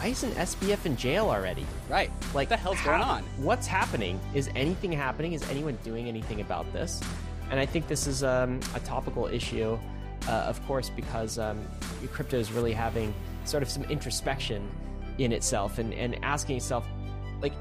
why isn't SBF in jail already? Right. Like, what the hell's how- going on? What's happening? Is anything happening? Is anyone doing anything about this? And I think this is um, a topical issue, uh, of course, because um, crypto is really having sort of some introspection in itself and, and asking itself, like,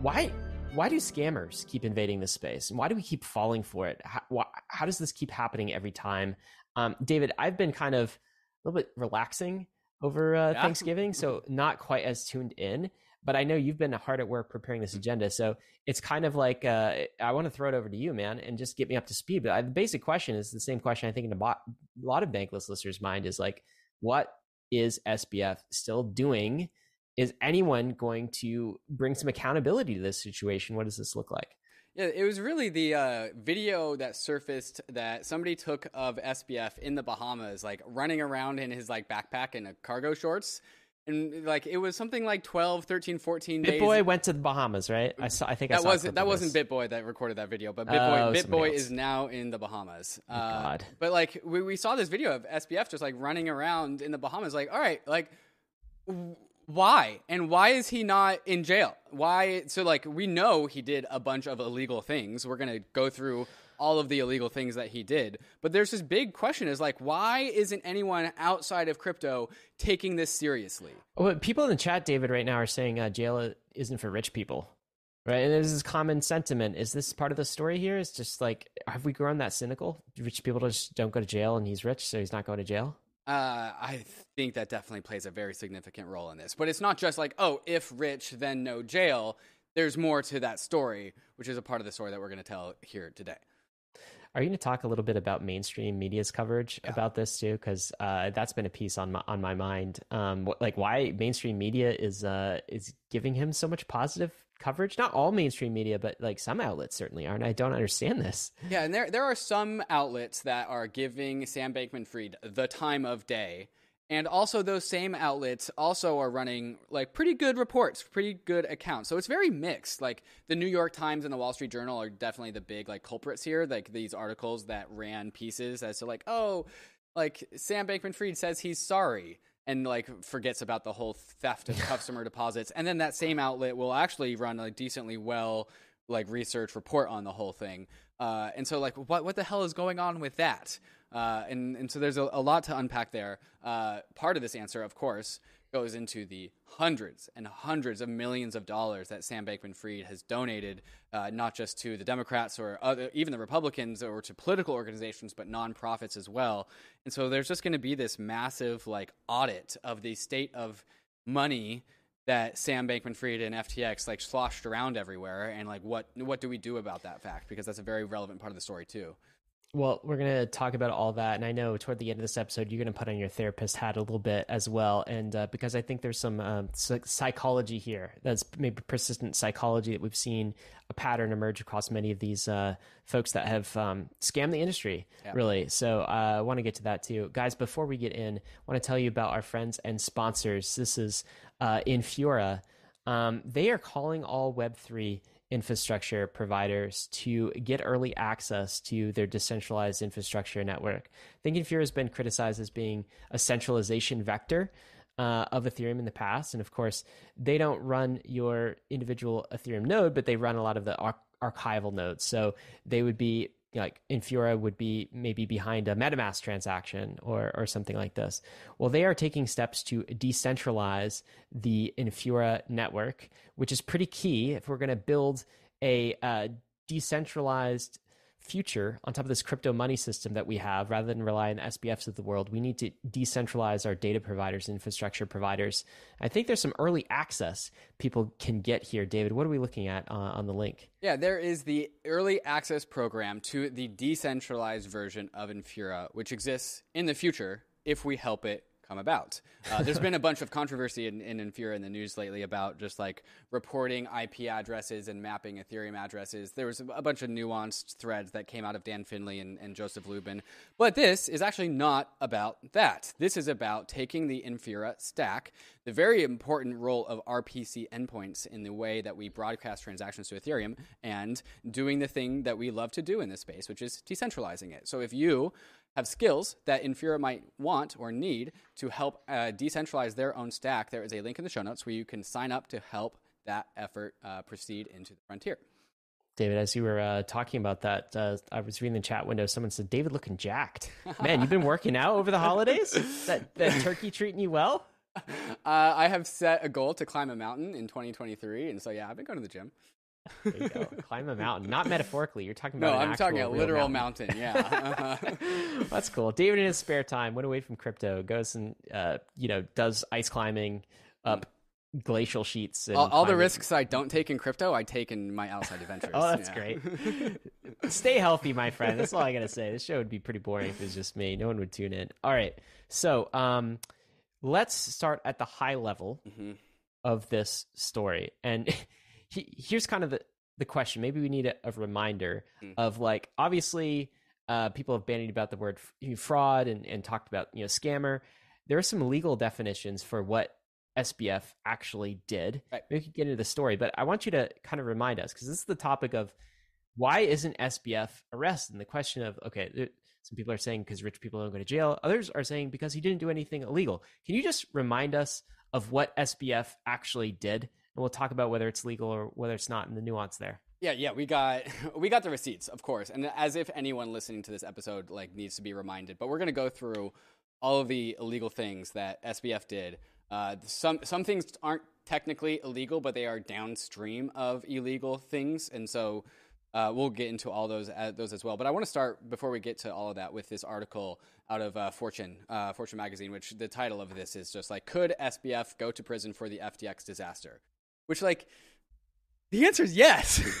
why why do scammers keep invading this space and why do we keep falling for it how, why, how does this keep happening every time um, david i've been kind of a little bit relaxing over uh, Yeah. thanksgiving so not quite as tuned in but i know you've been hard at work preparing this agenda so it's kind of like uh, i want to throw it over to you man and just get me up to speed but I, the basic question is the same question i think in a, bo- a lot of bankless listeners mind is like what is sbf still doing is anyone going to bring some accountability to this situation? What does this look like? Yeah, it was really the uh, video that surfaced that somebody took of SBF in the Bahamas, like running around in his like backpack and a cargo shorts. And like it was something like 12, 13, 14 days. BitBoy went to the Bahamas, right? I saw. I think I that saw a wasn't that wasn't. BitBoy that recorded that video, but Oh, BitBoy somebody BitBoy is now in the Bahamas. Uh, God. But like we, we saw this video of SBF just like running around in the Bahamas, like all right, like why and why is he not in jail? Why? So like we know he did a bunch of illegal things. We're gonna go through all of the illegal things that he did, but there's this big question: is like why isn't anyone outside of crypto taking this seriously? Well, people in the chat, David, right now are saying uh, jail isn't for rich people, right? And there's this common sentiment. Is this part of the story here? Is just like, have we grown that cynical? Rich people just don't go to jail, and he's rich, so he's not going to jail. Uh, I think that definitely plays a very significant role in this. But it's not just like, oh, if rich, then no jail. There's more to that story, which is a part of the story that we're going to tell here today. Are you going to talk a little bit about mainstream media's coverage about this too? Because uh, that's been a piece on my on my mind. Um, what, like why mainstream media is uh, is giving him so much positive coverage. Not all mainstream media, but like some outlets certainly aren't. I don't understand this. Yeah, and there there are some outlets that are giving Sam Bankman-Fried the time of day. And also those same outlets also are running like pretty good reports, pretty good accounts. So it's very mixed. Like the New York Times and the Wall Street Journal are definitely the big like culprits here, like these articles that ran pieces as to like, oh, like Sam Bankman-Fried says he's sorry and like forgets about the whole theft of customer deposits. And then that same outlet will actually run a decently well like research report on the whole thing. Uh, and so like what what the hell is going on with that? Uh, and and so there's a, a lot to unpack there. Uh, part of this answer, of course, goes into the hundreds and hundreds of millions of dollars that Sam Bankman-Fried has donated, uh, not just to the Democrats or other, even the Republicans or to political organizations, but nonprofits as well. And so there's just going to be this massive like audit of the state of money that Sam Bankman-Fried and FTX like sloshed around everywhere, and like what what do we do about that fact? Because that's a very relevant part of the story too. Well, we're going to talk about all that. And I know toward the end of this episode, you're going to put on your therapist hat a little bit as well. And uh, because I think there's some um, psychology here, that's maybe persistent psychology that we've seen a pattern emerge across many of these uh, folks that have um, scammed the industry, really. So uh, I want to get to that too. Guys, before we get in, I want to tell you about our friends and sponsors. This is uh, Infura. Um, they are calling all Web3 infrastructure providers to get early access to their decentralized infrastructure network. I think Infura has been criticized as being a centralization vector uh, of Ethereum in the past. And of course, they don't run your individual Ethereum node, but they run a lot of the ar- archival nodes. So they would be like Infura would be maybe behind a MetaMask transaction or or something like this. Well, they are taking steps to decentralize the Infura network, which is pretty key if we're going to build a uh, decentralized future on top of this crypto money system that we have rather than rely on the SBFs of the world. We need to decentralize our data providers, infrastructure providers. I think there's some early access people can get here. David, what are we looking at uh, on the link? Yeah, there is the early access program to the decentralized version of Infura, which exists in the future if we help it come about. Uh, there's been a bunch of controversy in, in Infura in the news lately about just like reporting IP addresses and mapping Ethereum addresses. There was a bunch of nuanced threads that came out of Dan Finlay and, and Joseph Lubin. But this is actually not about that. This is about taking the Infura stack, the very important role of RPC endpoints in the way that we broadcast transactions to Ethereum, and doing the thing that we love to do in this space, which is decentralizing it. So if you have skills that Infura might want or need to help uh, decentralize their own stack, there is a link in the show notes where you can sign up to help that effort uh, proceed into the frontier. David, as you were uh, talking about that, uh, I was reading the chat window. Someone said, "David looking jacked." Man, you've been working out over the holidays. that that turkey treating you well? Uh, I have set a goal to climb a mountain in 2023, and so yeah, I've been going to the gym. There you go. Climb a mountain, not metaphorically. You're talking No, about. an I'm talking a literal mountain. mountain. Yeah. Uh-huh. That's cool. David, in his spare time, went away from crypto, goes and uh, you know does ice climbing up glacial sheets. And all, all the risks I don't take in crypto, I take in my outside adventures. Oh, that's great. Stay healthy, my friend. That's all I gotta say. This show would be pretty boring if it was just me. No one would tune in. All right, so um, let's start at the high level Mhm. of this story, and he, here's kind of the the question. Maybe we need a, a reminder Mm. of like obviously uh, people have bandied about the word f- fraud and, and talked about you know scammer. There are some legal definitions for what SBF actually did. Right. Maybe we could get into the story, but I want you to kind of remind us because this is the topic of why isn't SBF arrested? And the question of okay, there- some people are saying because rich people don't go to jail. Others are saying because he didn't do anything illegal. Can you just remind us of what SBF actually did? And we'll talk about whether it's legal or whether it's not and the nuance there. Yeah, yeah, we got we got the receipts, of course, and as if anyone listening to this episode like needs to be reminded. But we're gonna go through all of the illegal things that SBF did. Uh, some some things aren't technically illegal, but they are downstream of illegal things, and so uh, we'll get into all those uh, those as well. But I want to start before we get to all of that with this article out of uh, Fortune uh, Fortune magazine, which the title of this is just like, "Could SBF go to prison for the FTX disaster?" Which like the answer is yes.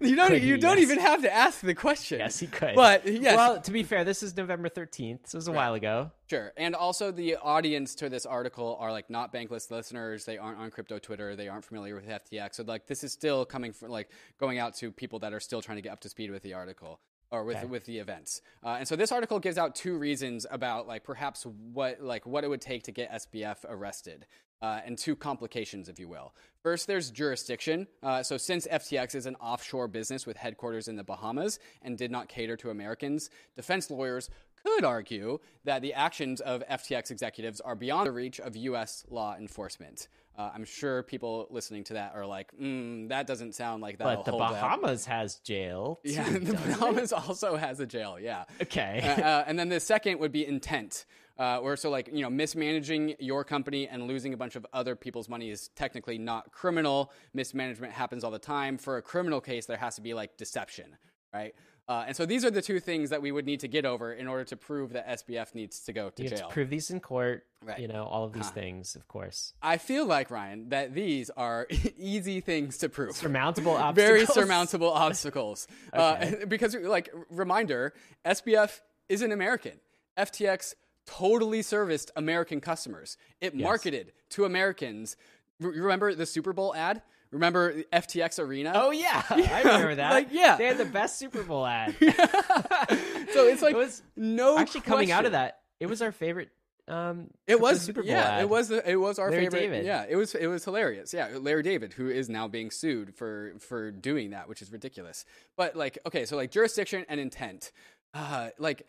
you don't. Could? You don't Yes. even have to ask the question. Yes, he could. But yes, Well, to be fair, this is November 13th. So it was a while ago. sure. And also, the audience to this article are like not bankless listeners. They aren't on crypto Twitter. They aren't familiar with FTX. So like, this is still coming from like going out to people that are still trying to get up to speed with the article or with Okay. with the events. Uh, and so this article gives out two reasons about like perhaps what like what it would take to get SBF arrested. Uh, and two complications, if you will. First, there's jurisdiction. Uh, so, since FTX is an offshore business with headquarters in the Bahamas and did not cater to Americans, defense lawyers could argue that the actions of FTX executives are beyond the reach of U.S. law enforcement. Uh, I'm sure people listening to that are like, mm, that doesn't sound like that. But the Bahamas has jail. too, Yeah, the doesn't it? Bahamas also has a jail. Yeah. Okay. Uh, uh, and then the second would be intent, uh, where so like you know mismanaging your company and losing a bunch of other people's money is technically not criminal. Mismanagement happens all the time. For a criminal case, there has to be like deception, right? Uh, and so these are the two things that we would need to get over in order to prove that SBF needs to go to you jail. to prove these in court. Right. You know, all of these Huh. things, of course. I feel like Ryan that these are easy things to prove. Surmountable obstacles. very surmountable obstacles. uh, because, like, reminder, SBF is an American. FTX totally serviced American customers. It marketed to Americans. R- remember the Super Bowl ad? Remember FTX Arena? Oh yeah, I remember that. like, yeah. they had the best Super Bowl ad. so it's like it was no actually coming out of that. It was our favorite. Um, It was Super Bowl yeah, ad. it was the, it was our Larry favorite. David. Yeah, it was it was hilarious. Yeah, Larry David, who is now being sued for for doing that, which is ridiculous. But like, okay, so like jurisdiction and intent, uh, like.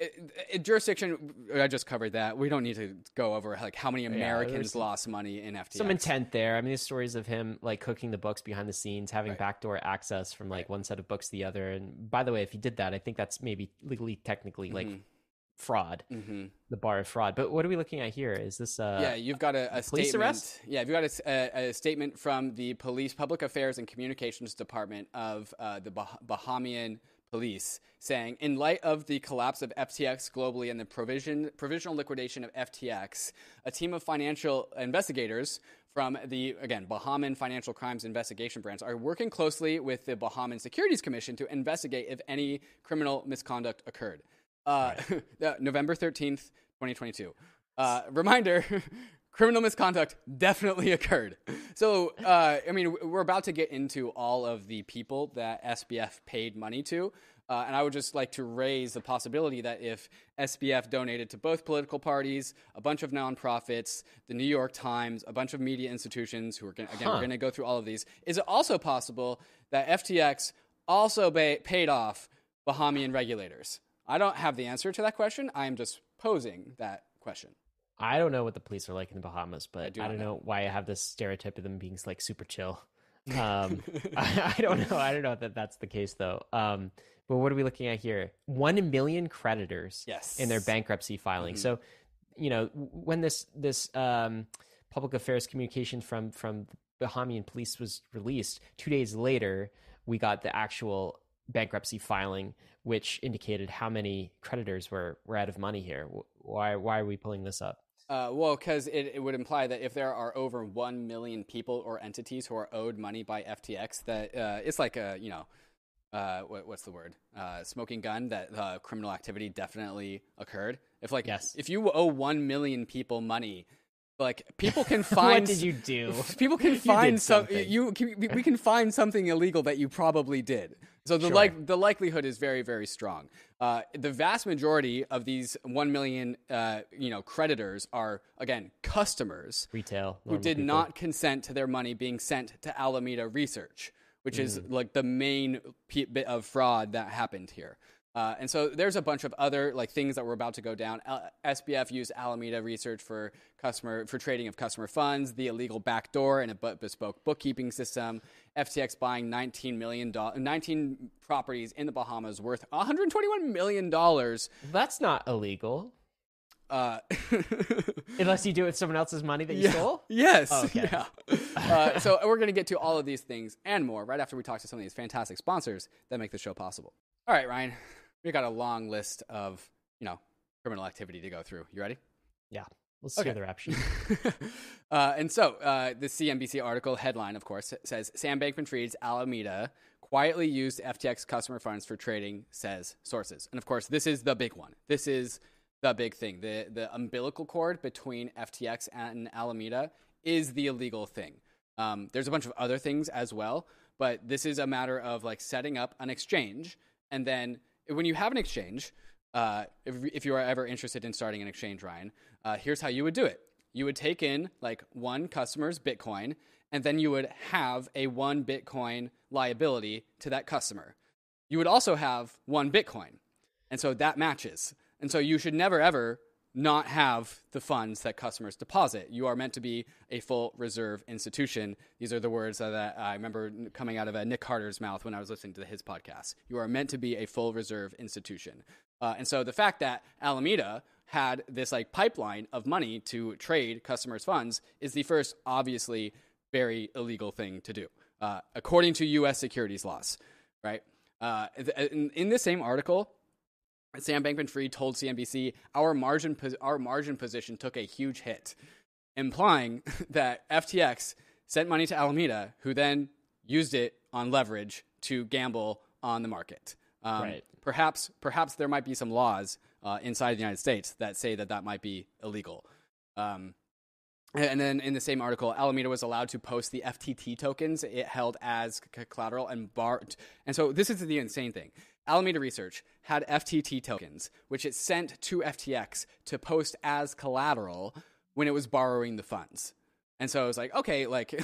It, it- jurisdiction, I just covered that. We don't need to go over like how many Americans there's lost money in FTX. some intent there. I mean, there's stories of him like cooking the books behind the scenes, having backdoor access from like one set of books to the other. And by the way, if he did that, I think that's maybe legally, technically, like fraud, hmm the bar of fraud. But what are we looking at here? Is this uh, yeah, you've got a, a police statement. arrest? Yeah, you've got a- a statement from the Police Public Affairs and Communications Department of uh, the bah- Bahamian Police saying, in light of the collapse of FTX globally and the provision provisional liquidation of FTX, a team of financial investigators from the again Bahamian Financial Crimes Investigation Branch are working closely with the Bahamian Securities Commission to investigate if any criminal misconduct occurred. Uh, the- November thirteenth, twenty twenty two. Uh, reminder. Criminal misconduct definitely occurred. So, uh, I mean, we're about to get into all of the people that SBF paid money to. Uh, and I would just like to raise the possibility that if SBF donated to both political parties, a bunch of nonprofits, the New York Times, a bunch of media institutions who are gonna, again, we're Huh. going to go through all of these, is it also possible that FTX also ba- paid off Bahamian regulators? I don't have the answer to that question. I'm just posing that question. I don't know what the police are like in the Bahamas, but I, do not don't know. know why I have this stereotype of them being like super chill. Um, I, I don't know. I don't know that that's the case though. Um, but what are we looking at here? One million creditors Yes. in their bankruptcy filing. Mhm. So, you know, when this this um, public affairs communication from from Bahamian police was released, two days later, we got the actual bankruptcy filing, which indicated how many creditors were were out of money here. Why why are we pulling this up? Uh, well, because it, it would imply that if there are over one million people or entities who are owed money by FTX, that uh, it's like a you know, uh, what, what's the word? Uh, smoking gun. That uh, criminal activity definitely occurred. If like Yes. if you owe one million people money, like people can find. what did you do? People can You find some. something. You can, we can find something illegal that you probably did. So the Sure. like the likelihood is very very strong. Uh, the vast majority of these one million uh, you know creditors are again customers Retail who did people. not consent to their money being sent to Alameda Research, which is Mm. like the main bit of fraud that happened here. Uh, and so there's a bunch of other like things that were about to go down. Al- SBF used Alameda Research for customer for trading of customer funds, the illegal backdoor and a bespoke bookkeeping system. FTX buying 19 million dollars, 19 properties in the Bahamas worth 121 million dollars. That's not illegal. Uh, Unless you do it with someone else's money that you Yeah. stole? Yes. Oh, okay. Yeah. Uh, so we're going to get to all of these things and more right after we talk to some of these fantastic sponsors that make the show possible. All right, Ryan, we got a long list of you know criminal activity to go through. You ready? Yeah. Let's Okay. the rap sheet. uh, and so uh, the CNBC article headline, of course, says Sam Bankman-Fried's Alameda quietly used FTX customer funds for trading, says sources. And of course, this is the big one. This is the big thing. The the umbilical cord between FTX and Alameda is the illegal thing. Um, there's a bunch of other things as well, but this is a matter of like setting up an exchange, and then when you have an exchange, uh, if, if you are ever interested in starting an exchange, Ryan, uh, here's how you would do it. You would take in like one customer's Bitcoin, and then you would have a one Bitcoin liability to that customer. You would also have one Bitcoin. And so that matches. And so you should never, ever not have the funds that customers deposit. You are meant to be a full reserve institution. These are the words that I remember coming out of uh, Nick Carter's mouth when I was listening to his podcast. You are meant to be a full reserve institution. Uh, and so the fact that Alameda had this like pipeline of money to trade customers' funds is the first, obviously, very illegal thing to do, uh, according to U.S. securities laws, right? Uh, in, in this same article, Sam Bankman-Fried told CNBC, "Our margin, pos- our margin position took a huge hit," implying that FTX sent money to Alameda, who then used it on leverage to gamble on the market. Um, Right. Perhaps, perhaps there might be some laws uh, inside the United States that say that that might be illegal. Um, and then in the same article, Alameda was allowed to post the FTT tokens it held as collateral and bar. And so this is the insane thing. Alameda Research had FTT tokens, which it sent to FTX to post as collateral when it was borrowing the funds. And so it was like, okay, like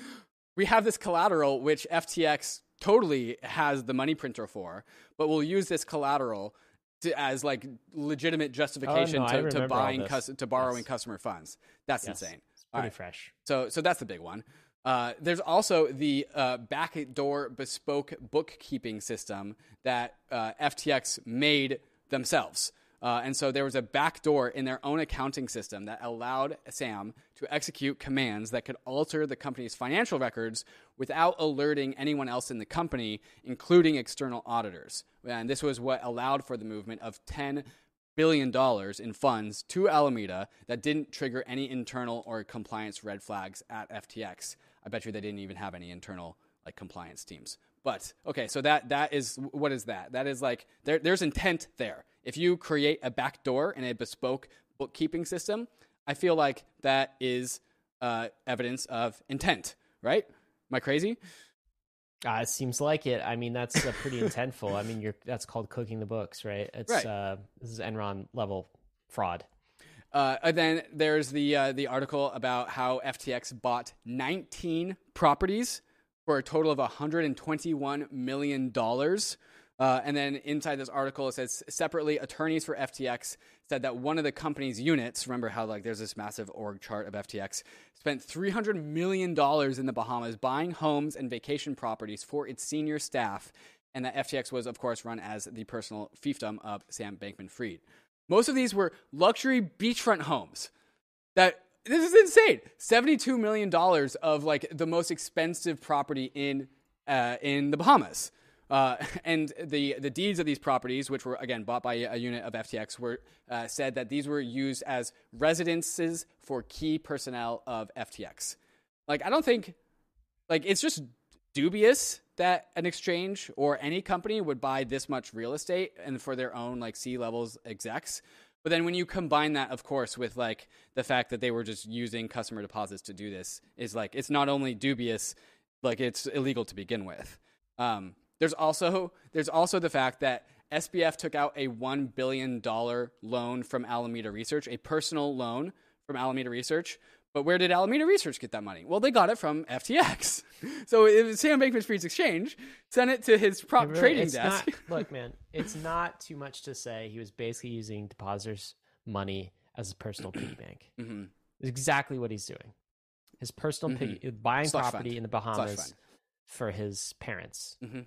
we have this collateral which FTX totally has the money printer for, but we'll use this collateral to, as like legitimate justification Oh, I to, to buying cus- to borrowing Yes. customer funds. That's Yes. insane. It's pretty right. fresh. So, so that's the big one. Uh, there's also the uh, backdoor bespoke bookkeeping system that uh, FTX made themselves. Uh, and so there was a backdoor in their own accounting system that allowed Sam to execute commands that could alter the company's financial records without alerting anyone else in the company, including external auditors. And this was what allowed for the movement of 10 billion dollars in funds to Alameda that didn't trigger any internal or compliance red flags at FTX. I bet you they didn't even have any internal like compliance teams. But okay, so that that is what is that? That is like there, there's intent there. If you create a backdoor in a bespoke bookkeeping system, I feel like that is uh, evidence of intent, right? Am I crazy? Uh, it seems like it. I mean, that's uh, pretty intentful. I mean, you're that's called cooking the books, right? It's Right. uh, this is Enron level fraud. Uh, and then there's the uh, the article about how FTX bought 19 properties for a total of 121 million dollars. Uh, and then inside this article, it says separately, attorneys for FTX said that one of the company's units, remember how like there's this massive org chart of FTX, spent $300 million in the Bahamas buying homes and vacation properties for its senior staff. And that FTX was, of course, run as the personal fiefdom of Sam Bankman Fried. Most of these were luxury beachfront homes that this is insane. $72 million of like the most expensive property in uh, in the Bahamas. Uh, and the the deeds of these properties, which were again bought by a unit of FTX, were uh, said that these were used as residences for key personnel of FTX. Like I don't think, like it's just dubious that an exchange or any company would buy this much real estate and for their own like C levels execs. But then when you combine that, of course, with like the fact that they were just using customer deposits to do this, is like it's not only dubious, like it's illegal to begin with. Um, there's also there's also the fact that SBF took out a one billion dollar loan from Alameda Research, a personal loan from Alameda Research. But where did Alameda Research get that money? Well, they got it from FTX. So it was Sam Bankman-Fried's exchange sent it to his prop Really, trading desk. Not, look, man, it's not too much to say he was basically using depositors' money as a personal piggy bank. hmm It's exactly what he's doing. His personal piggy, buying Mm-hmm. Slush property fund. in the Bahamas for his parents Mhm.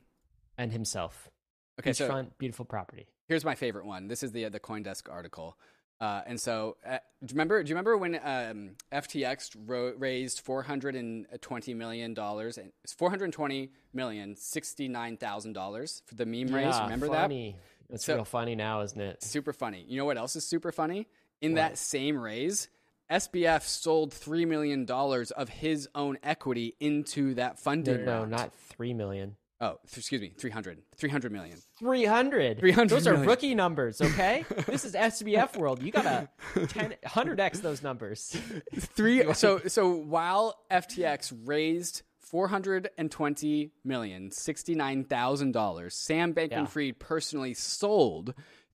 and himself. Okay, Beachfront, so beautiful property. here's my favorite one. This is the the CoinDesk article. Uh, and so, uh, do you remember? Do you remember when um, FTX ro- raised four hundred and twenty million dollars and four hundred twenty million sixty nine thousand dollars for the meme raise? Yeah, Remember that? funny. That's So- real funny now, isn't it? Super funny. You know what else is super funny? In that same raise, SBF sold three million dollars of his own equity into that funding. no, round. not three million. Oh, excuse me, 300. 300 million. 300. 300 Those are rookie numbers, okay? this is SBF world. You got to 10 100x those numbers. Three. So so while FTX raised 420 million, sixty-nine thousand dollars, Sam Bankman-Fried personally sold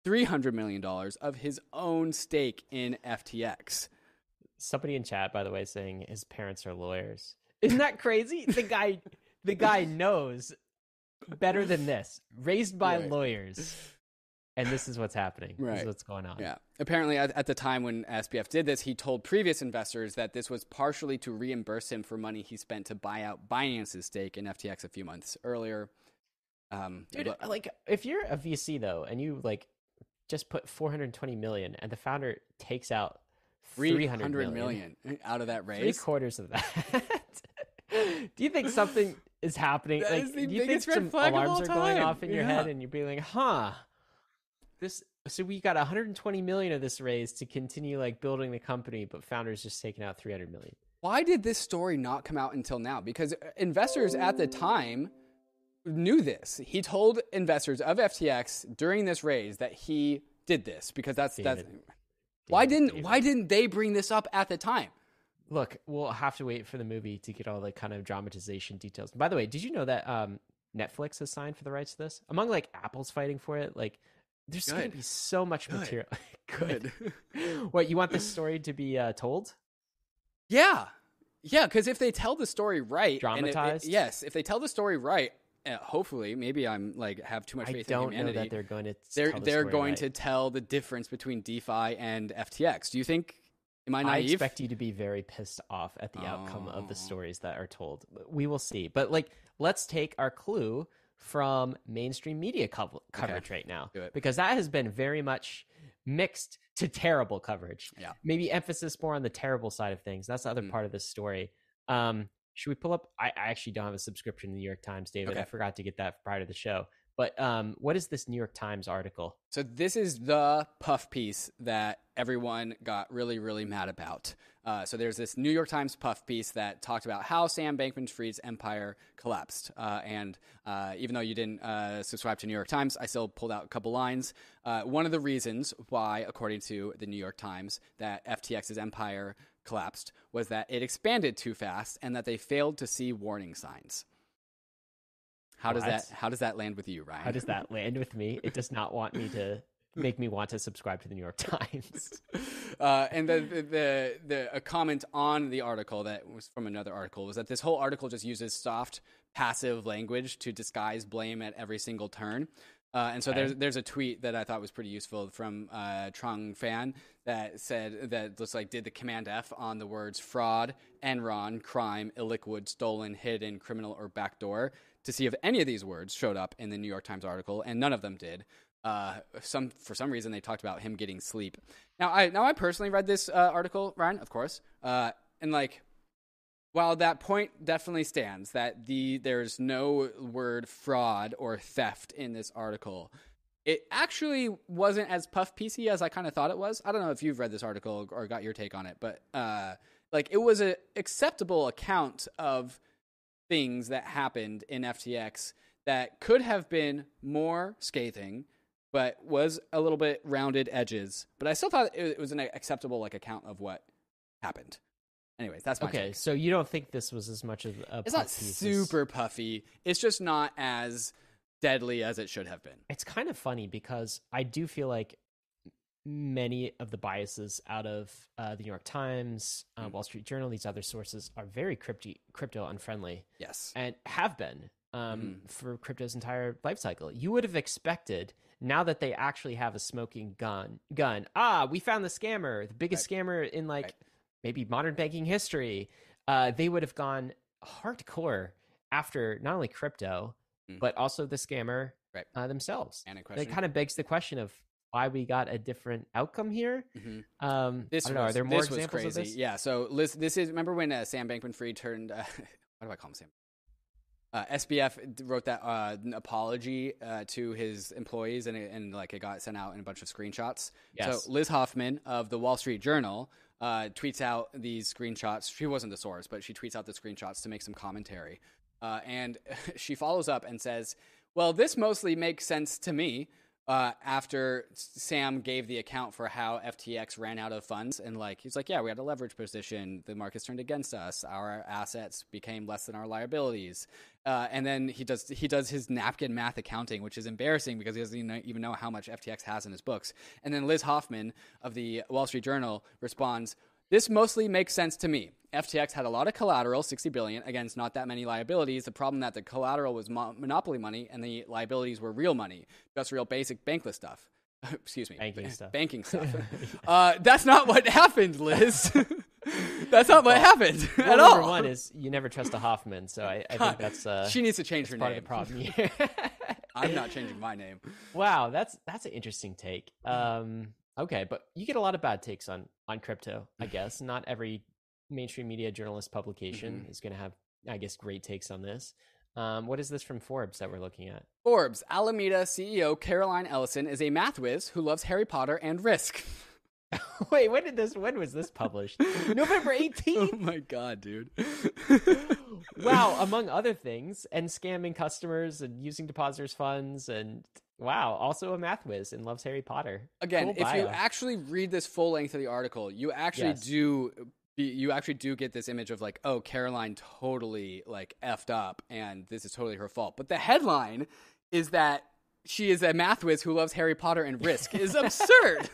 300 million dollars of his own stake in FTX. Somebody in chat, by the way, saying his parents are lawyers. Isn't that crazy? The guy, the guy knows better than this. Raised by Right. lawyers, and this is what's happening. This is what's going on. Yeah. Apparently, at, at the time when SBF did this, he told previous investors that this was partially to reimburse him for money he spent to buy out Binance's stake in FTX a few months earlier. Um, Dude, but- like if you're a VC though, and you like just put 420 million, and the founder takes out 300 300 million, million out of that raise, three quarters of that. do you think something is happening? That like, is you think some alarms are going off in your Yeah. head, and you're being like, "Huh." This so we got 120 million of this raise to continue like building the company, but founders just taking out 300 million. Why did this story not come out until now? Because uh, investors at the time knew this. He told investors of FTX during this raise that he did this because that's that's David. why David, didn't David. why didn't they bring this up at the time? Look, we'll have to wait for the movie to get all the kind of dramatization details. By the way, did you know that um, Netflix has signed for the rights to this? Among like Apple's fighting for it, like there's going to be so much Good. material. Good. what you want this story to be uh, told? Yeah, yeah. Because if they tell the story right, and it- it- Dramatized? yes. If they tell the story right, uh, hopefully, maybe I'm like have too much faith. I don't in know humanity. that they're going to. they're the they're going right. to tell the difference between DeFi and FTX. Do you think? Am I I expect you to be very pissed off at the outcome of the Oh. stories that are told. We will see. But like, let's take our clue from mainstream media cov- coverage right now, because that has been very much mixed to terrible coverage. Yeah. maybe emphasis more on the terrible side of things. That's the other Mm. part of this story. Um, should we pull up? I, I actually don't have a subscription to the New York Times, David. I forgot to get that prior to the show. But um, what is this New York Times article? So this is the puff piece that everyone got really, really mad about. Uh, so there's this New York Times puff piece that talked about how Sam Bankman-Fried's empire collapsed. Uh, and uh, even though you didn't uh, subscribe to New York Times, I still pulled out a couple lines. Uh, one of the reasons why, according to the New York Times, that FTX's empire collapsed was that it expanded too fast and that they failed to see warning signs. How does that How does that land with you, Ryan? How does that land with me? It does not want me to make me want to subscribe to the New York Times. uh, and the, the, the, the a comment on the article that was from another article was that this whole article just uses soft passive language to disguise blame at every single turn. Uh, and so Okay. there's there's a tweet that I thought was pretty useful from uh, Trung Phan that said that looks like did the command F on the words fraud, Enron, crime, illiquid, stolen, hidden, criminal, or backdoor to see if any of these words showed up in the New York Times article, and none of them did. Uh, some for some reason they talked about him getting sleep. Now I now I personally read this uh, article, Ryan, of course, uh, and like while that point definitely stands that the there's no word fraud or theft in this article it actually wasn't as puff piecey as i kind of thought it was i don't know if you've read this article or got your take on it but uh like it was an acceptable account of things that happened in ftx that could have been more scathing but was a little bit rounded edges but i still thought it was an acceptable like account of what happened anyways that's my Okay, take. so you don't think this was as much of a It's not puff piece as- super puffy. It's just not as deadly as it should have been. It's kind of funny because I do feel like many of the biases out of uh, the New York Times, uh, Mm. Wall Street Journal, these other sources are very crypto crypto unfriendly Yes. and have been um, Mhm. for crypto's entire life cycle. You would have expected now that they actually have a smoking gun. Gun. Ah, we found the scammer, the biggest scammer in like Right. maybe modern banking history. Uh, they would have gone hardcore after not only crypto Mhm. but also the scammer Right. uh, themselves. And question. kind of begs the question of why we got a different outcome here. Mhm. Um, This I don't know. Are there more this was examples crazy. of this? Yeah. So Liz, this is remember when uh, Sam Bankman-Fried turned. Uh, what do I call him? Sam. Uh, SBF wrote that uh, an apology uh, to his employees, and, it, and like it got sent out in a bunch of screenshots. Yes. So Liz Hoffman of the Wall Street Journal uh, tweets out these screenshots. She wasn't the source, but she tweets out the screenshots to make some commentary. Uh, and she follows up and says, "Well, this mostly makes sense to me." Uh, after Sam gave the account for how FTX ran out of funds, and like he's like, "Yeah, we had a leverage position. The markets turned against us. Our assets became less than our liabilities." Uh, and then he does he does his napkin math accounting, which is embarrassing because he doesn't even know, even know how much FTX has in his books. And then Liz Hoffman of the Wall Street Journal responds, "This mostly makes sense to me. FTX had a lot of collateral, 60 billion, against not that many liabilities. The problem that the collateral was mo- monopoly money and the liabilities were real money, just real basic bankless stuff." Excuse me, Banking stuff. Banking stuff. uh, that's not what happened, Liz. that's not what happened Rule at number all. one is you never trust a Hoffman, so I, I think that's uh, she needs to change her part name. of the problem here. I'm not changing my name. wow, that's that's an interesting take. Um, okay, but you get a lot of bad takes on on crypto. I guess not every mainstream media journalist publication Mhm. is going to have, I guess, great takes on this. Um, what is this from Forbes that we're looking at? Forbes, Alameda CEO Caroline Ellison is a math whiz who loves Harry Potter and Risk. Wait, when did this? When was this published? November eighteenth. oh my god, dude. wow, among other things, and scamming customers and using depositors' funds, and wow, also a math whiz and loves Harry Potter. Again, Cool if you actually read this full length of the article, you actually Yes. do you actually do get this image of like, oh, Caroline totally like effed up and this is totally her fault. But the headline is that she is a math whiz who loves Harry Potter and Risk is absurd.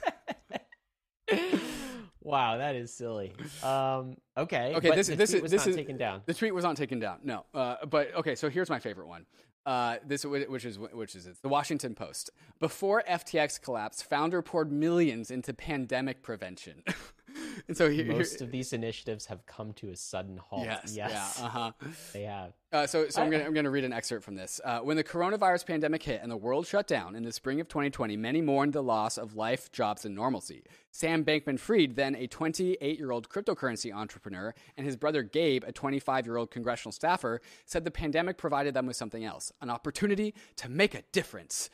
wow, that is silly. Um, okay, Okay, this- this is- this not is- taken down. The tweet was not taken down. No, uh, but okay. So here's my favorite one. Uh, this which is which is it? The Washington Post. Before FTX collapsed, founder poured millions into pandemic prevention. and so here, Most of these initiatives have come to a sudden halt. yes, yes, yeah, uh huh. they have. Uh, so, so I'm going to I'm to read an excerpt from this. Uh, when the coronavirus pandemic hit and the world shut down in the spring of 2020, many mourned the loss of life, jobs, and normalcy. Sam Bankman-Fried, then a 28-year-old cryptocurrency entrepreneur, and his brother Gabe, a 25-year-old congressional staffer, said the pandemic provided them with something else: an opportunity to make a difference.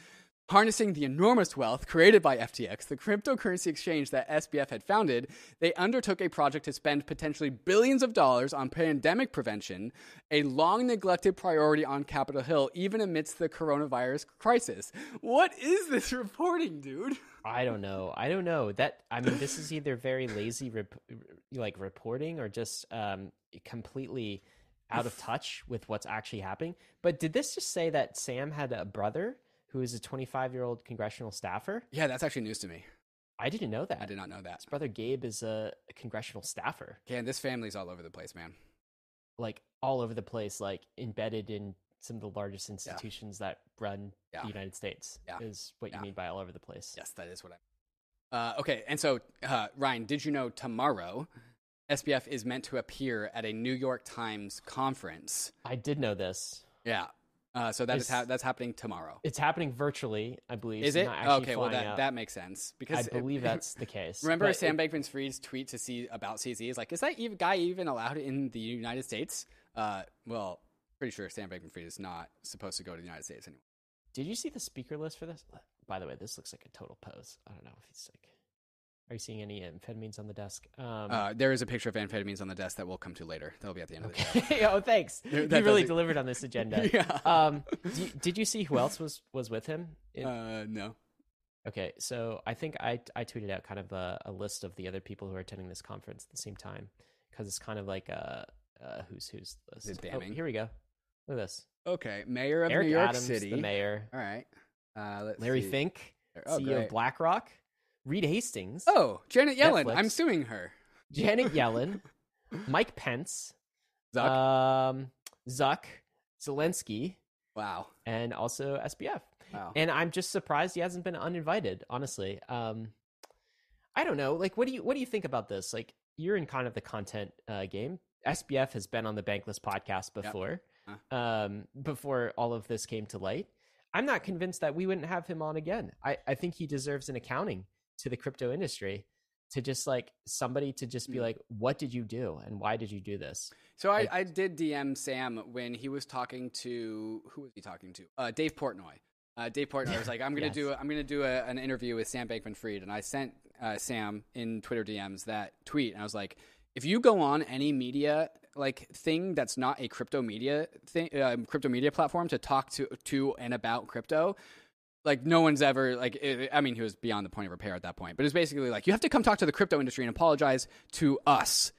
Harnessing the enormous wealth created by FTX, the cryptocurrency exchange that SBF had founded, they undertook a project to spend potentially billions of dollars on pandemic prevention, a long neglected priority on Capitol Hill, even amidst the coronavirus crisis. What is this reporting, dude? I don't know. I don't know that. I mean, this is either very lazy, rep- like reporting, or just um, completely out of touch with what's actually happening. But did this just say that Sam had a brother who is a 25 year old congressional staffer? Yeah, that's actually news to me. I didn't know that. I did not know that. His brother Gabe is a, congressional staffer, Okay, and this family's all over the place, man. like all over the place, like embedded in some of the largest institutions that run Yeah. the United States. Yeah. Is what you mean by all over the place. Yes, that is what I. Uh, okay, and so uh, Ryan, did you know tomorrow SBF is meant to appear at a New York Times conference? I did know this. Yeah. Uh, so that is ha- that's happening tomorrow. It's happening virtually, I believe. Is so it not okay? Well, that out. that makes sense because I believe that's the case. Remember But Sam Bankman-Fried's tweet to see about CZ is like, is that even, guy even allowed in the United States? Uh, well, pretty sure Sam Bankman-Fried is not supposed to go to the United States anymore. Did you see the speaker list for this? By the way, this looks like a total pose. I don't know if he's like. Are you seeing any amphetamines on the desk? Um, Uh, there is a picture of amphetamines on the desk that we'll come to later. That'll be at the end of the day. okay. oh, thanks. There- He really doesn't- delivered on this agenda. yeah. Um, you- did you see who else was was with him? Uh, no. okay, so I think I I tweeted out kind of a, a list of the other people who are attending this conference at the same time because it's kind of like a, a who's who's list. Is it Oh, damning? here we go. Look at this. Okay, mayor of Eric New York Adams, City. the mayor. All right. Uh, let's Larry see. Fink, Oh, CEO great. of BlackRock. Reed Hastings. Oh, Janet Yellen. I'm suing her. Janet Yellen. Mike Pence. Zuck. Um, Zuck. Zelensky. wow. And also SBF. Wow. And I'm just surprised he hasn't been uninvited. Honestly, um, I don't know. Like, what do you what do you think about this? Like, you're in kind of the content uh, game. SBF has been on the Bankless podcast before, um, before all of this came to light. I'm not convinced that we wouldn't have him on again. I, I think he deserves an accounting to the crypto industry to just like somebody to just be Mm. like, what did you do and why did you do this? So I, Like- I did DM Sam when he was talking to who was he talking to? Uh, Dave Portnoy. Uh, Dave Portnoy was like, "I'm gonna Yes. do a, I'm gonna do a, an interview with Sam Bankman-Fried," and I sent uh, Sam in Twitter DMs that tweet, and I was like, "If you go on any media like thing that's not a crypto media thing, um, crypto media platform to talk to to and about crypto." Like no one's ever like it, I mean he was beyond the point of repair at that point, but it's basically like you have to come talk to the crypto industry and apologize to us,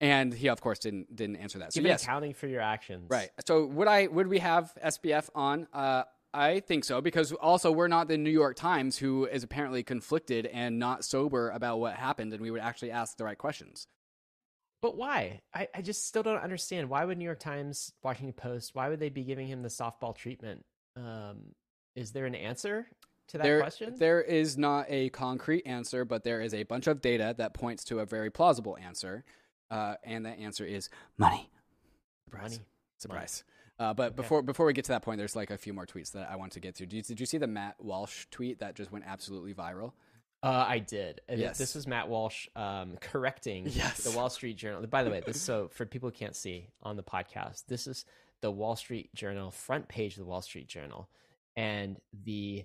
and he of course didn't didn't answer that. So Give an yes, accounting for your actions. Right. So would I would we have SBF on? Uh, I think so because also we're not the New York Times who is apparently conflicted and not sober about what happened, and we would actually ask the right questions. But why? I, I just still don't understand. Why would New York Times, Washington Post, why would they be giving him the softball treatment? Um, is there an answer to that there, question? there is not a concrete answer, but there is a bunch of data that points to a very plausible answer, uh, and that answer is money. Surprise. Money. Surprise. Uh, but Okay. before before we get to that point, there's like a few more tweets that I want to get to. Did you, did you see the Matt Walsh tweet that just went absolutely viral? Uh, I did. Yes. This was Matt Walsh um, correcting Yes. the Wall Street Journal. By the way, this so for people who can't see on the podcast, this is the Wall Street Journal front page of the Wall Street Journal, and the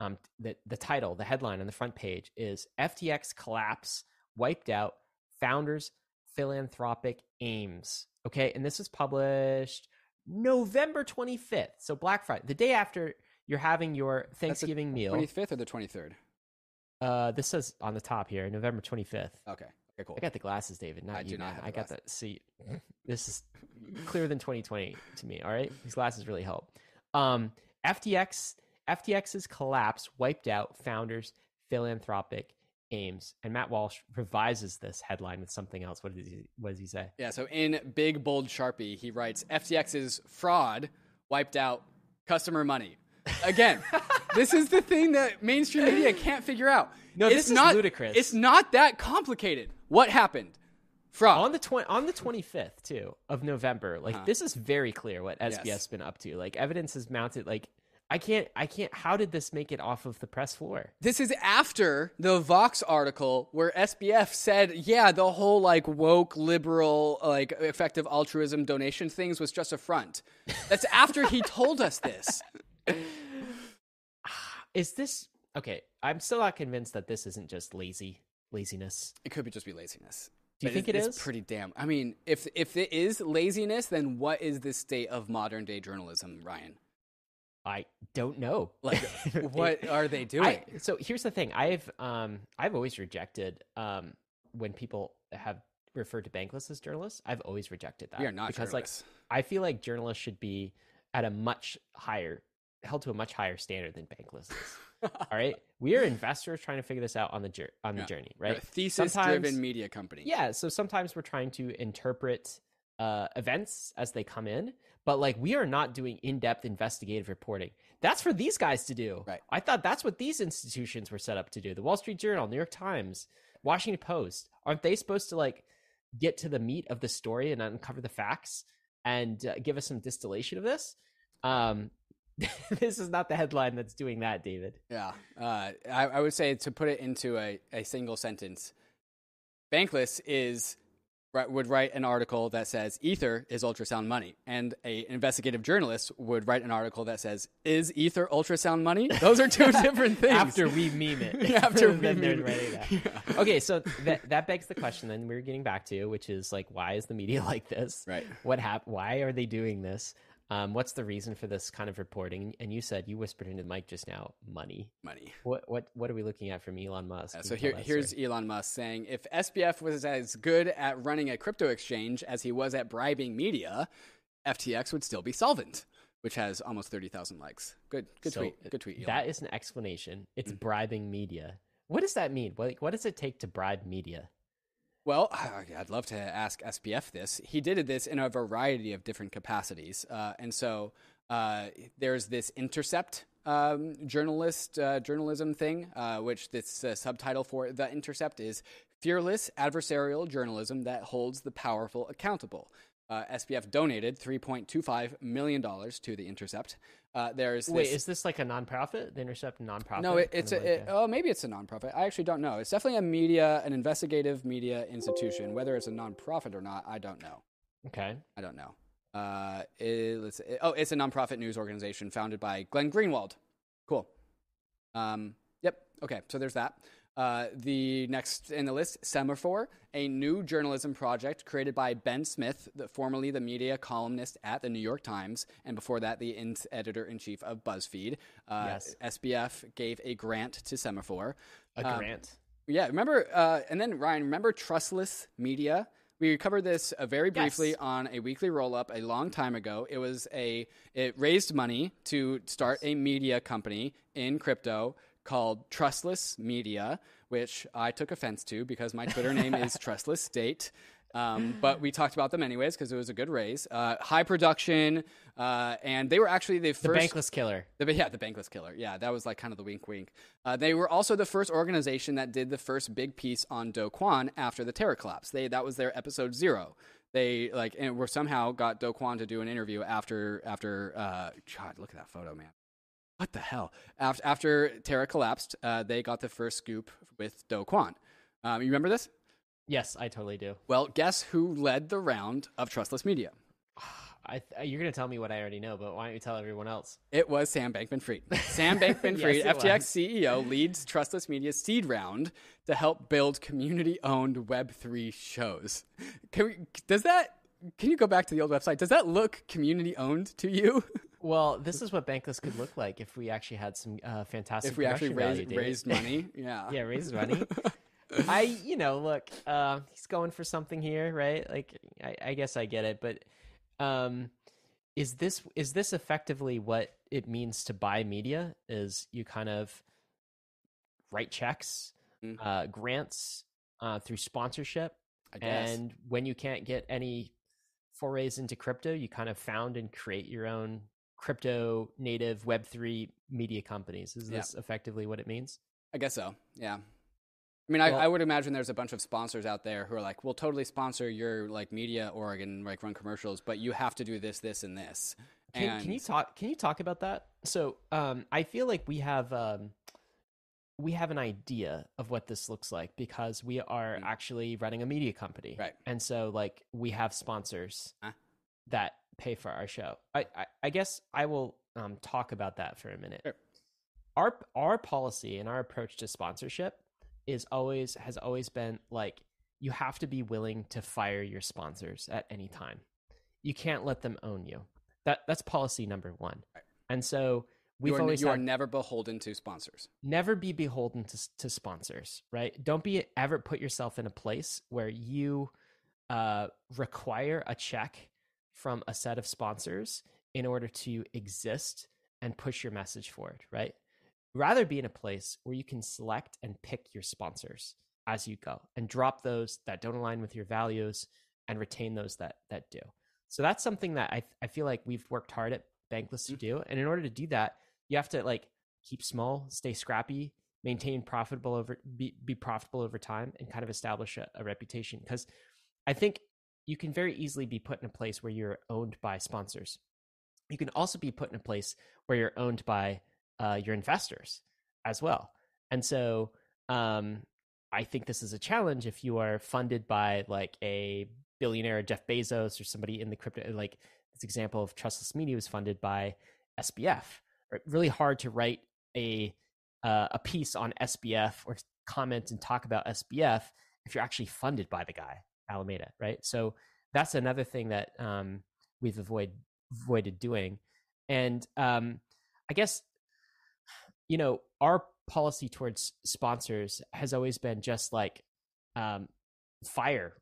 um the the title, the headline on the front page is FTX collapse wiped out founders philanthropic aims. Okay, and this was published November 25th, so Black Friday, the day after you're having your the Thanksgiving meal. Twenty fifth or the twenty third? Uh, this says on the top here, November 25th. Okay. Okay. Cool. I got the glasses, David. Not I you, do not have I got that. See, this is clearer than 2020 to me. All right, these glasses really help. Um, FTX, FTX's collapse wiped out founders' philanthropic aims, and Matt Walsh revises this headline with something else. What does he? What does he say? Yeah. So in big bold sharpie, he writes FTX's fraud wiped out customer money. Again, this is the thing that mainstream media can't figure out. No, it's this is not ludicrous. It's not that complicated. What happened? Fraud. on the twen- on the 25th too of November. Like Uh-huh. this is very clear what SBS Yes. been up to. Like evidence is mounted. Like I can't I can't. How did this make it off of the press floor? This is after the Vox article where SBF said, yeah, the whole like woke liberal like effective altruism donation things was just a front. That's after he told us this. Is this okay? I'm still not convinced that this isn't just lazy laziness. It could be just be laziness. Do you But think it's, it it's is? pretty damn. I mean, if if it is laziness, then what is the state of modern day journalism, Ryan? I don't know. Like, what are they doing? I, so here's the thing. I've um I've always rejected um when people have referred to bankless as journalists. I've always rejected that we are not because journalists. like I feel like journalists should be at a much higher held to a much higher standard than bankless is. All right, we are investors trying to figure this out on the jour- on the Yeah. journey, right? thesis-driven media company. Yeah, so sometimes we're trying to interpret uh, events as they come in, but like we are not doing in-depth investigative reporting. That's for these guys to do. Right. I thought that's what these institutions were set up to do. The Wall Street Journal, New York Times, Washington Post. Aren't they supposed to like get to the meat of the story and uncover the facts and uh, give us some distillation of this? Um, this is not the headline that's doing that, David. Yeah, uh, I, I, would say to put it into a, a single sentence, Bankless is would write an article that says Ether is ultrasound money, and a investigative journalist would write an article that says Is Ether ultrasound money? Those are two different things. After we meme it, after we then meme that. Yeah. Okay, so that that begs the question. Then we're getting back to, which is like, why is the media like this? Right. What hap- Why are they doing this? Um, what's the reason for this kind of reporting? And you said you whispered into the mic just now, money. Money. What what what are we looking at from Elon Musk? so here, here's story? Elon Musk saying, if SBF was as good at running a crypto exchange as he was at bribing media, FTX would still be solvent, which has almost thirty thousand likes. Good, good so tweet. Good tweet. Elon. That is an explanation. It's mm-hmm. bribing media. What does that mean? What, what does it take to bribe media? Well, I'd love to ask SBF this. He did this in a variety of different capacities. Uh, and so uh, there's this Intercept um, journalist uh, journalism thing, uh, which this uh, subtitle for the Intercept is Fearless Adversarial Journalism That Holds the Powerful Accountable. Uh, SBF donated $3.25 million to the Intercept. Uh, there's wait, is this like a nonprofit? The Intercept nonprofit? No, it, it's a, like it, a, oh maybe it's a nonprofit. I actually don't know. It's definitely a media, an investigative media institution. Whether it's a nonprofit or not, I don't know. Okay, I don't know. Uh, it, let's, oh, it's a nonprofit news organization founded by Glenn Greenwald. Cool. Um, yep. Okay, so there's that. Uh, the next in the list, Semafor, a new journalism project created by Ben Smith, the, formerly the media columnist at the New York Times, and before that, the in- editor in chief of BuzzFeed. Uh, yes. SBF gave a grant to Semafor. A um, grant. Yeah, remember, uh, and then Ryan, remember Trustless Media? We covered this uh, very briefly yes. on a weekly roll up a long time ago. It was a it raised money to start a media company in crypto called Trustless Media, which I took offense to because my Twitter name is Trustless State. Um, but we talked about them anyways because it was a good raise. Uh, high production, uh, and they were actually the first. The Bankless Killer. The, yeah, the Bankless Killer. Yeah, that was like kind of the wink wink. Uh, they were also the first organization that did the first big piece on Do Kwon after the Terra collapse. They That was their episode zero. They like and were somehow got Do Kwon to do an interview after after uh, God, look at that photo, man what the hell? After, after Terra collapsed, uh, they got the first scoop with Do Kwon. Um, you remember this? Yes, I totally do. Well, guess who led the round of Trustless Media? I, you're going to tell me what I already know, but why don't you tell everyone else? It was Sam Bankman Fried. Sam Bankman Fried, yes, FTX. CEO, leads Trustless Media's seed round to help build community owned Web3 shows. We, does that, can you go back to the old website? Does that look community owned to you? Well, this is what Bankless could look like if we actually had some uh, fantastic. If we actually raised, raised money, yeah, yeah, raised money. I, you know, look, uh, he's going for something here, right? Like, I, I guess I get it, but um, is this is this effectively what it means to buy media? Is you kind of write checks, mm-hmm. uh, grants uh, through sponsorship, and when you can't get any forays into crypto, you kind of found and create your own crypto native Web3 media companies. Is this yeah. effectively what it means? I guess so. Yeah. I mean, well, I, I, would imagine there's a bunch of sponsors out there who are like, "We'll totally sponsor your like media org and like run commercials, but you have to do this, this, and this." Can, and... can you talk? Can you talk about that? So, um, I feel like we have um, we have an idea of what this looks like because we are mm. actually running a media company, right? And so, like, we have sponsors huh? That pay for our show. I, I, I guess I will um, talk about that for a minute. Sure. Our our policy and our approach to sponsorship is always has always been like you have to be willing to fire your sponsors at any time. You can't let them own you. That that's policy number one. And so we've you are, always you are never beholden to sponsors. Never be beholden to to sponsors. Right? Don't be ever put yourself in a place where you uh, require a check from a set of sponsors in order to exist and push your message forward, right? Rather be in a place where you can select and pick your sponsors as you go and drop those that don't align with your values and retain those that that do. So that's something that I I feel like we've worked hard at Bankless to mm-hmm. do, and in order to do that, you have to like keep small, stay scrappy, maintain profitable over be, be profitable over time, and kind of establish a, a reputation. Because I think you can very easily be put in a place where you're owned by sponsors. You can also be put in a place where you're owned by uh, your investors as well. And so um, I think this is a challenge if you are funded by like a billionaire Jeff Bezos or somebody in the crypto like this example of trustless media was funded by SBF. Really hard to write a uh, a piece on SBF or comment and talk about SBF if you're actually funded by the guy Alameda, right? So that's another thing that um, we've avoid, avoided doing, and um, I guess you know our policy towards sponsors has always been just like um, fire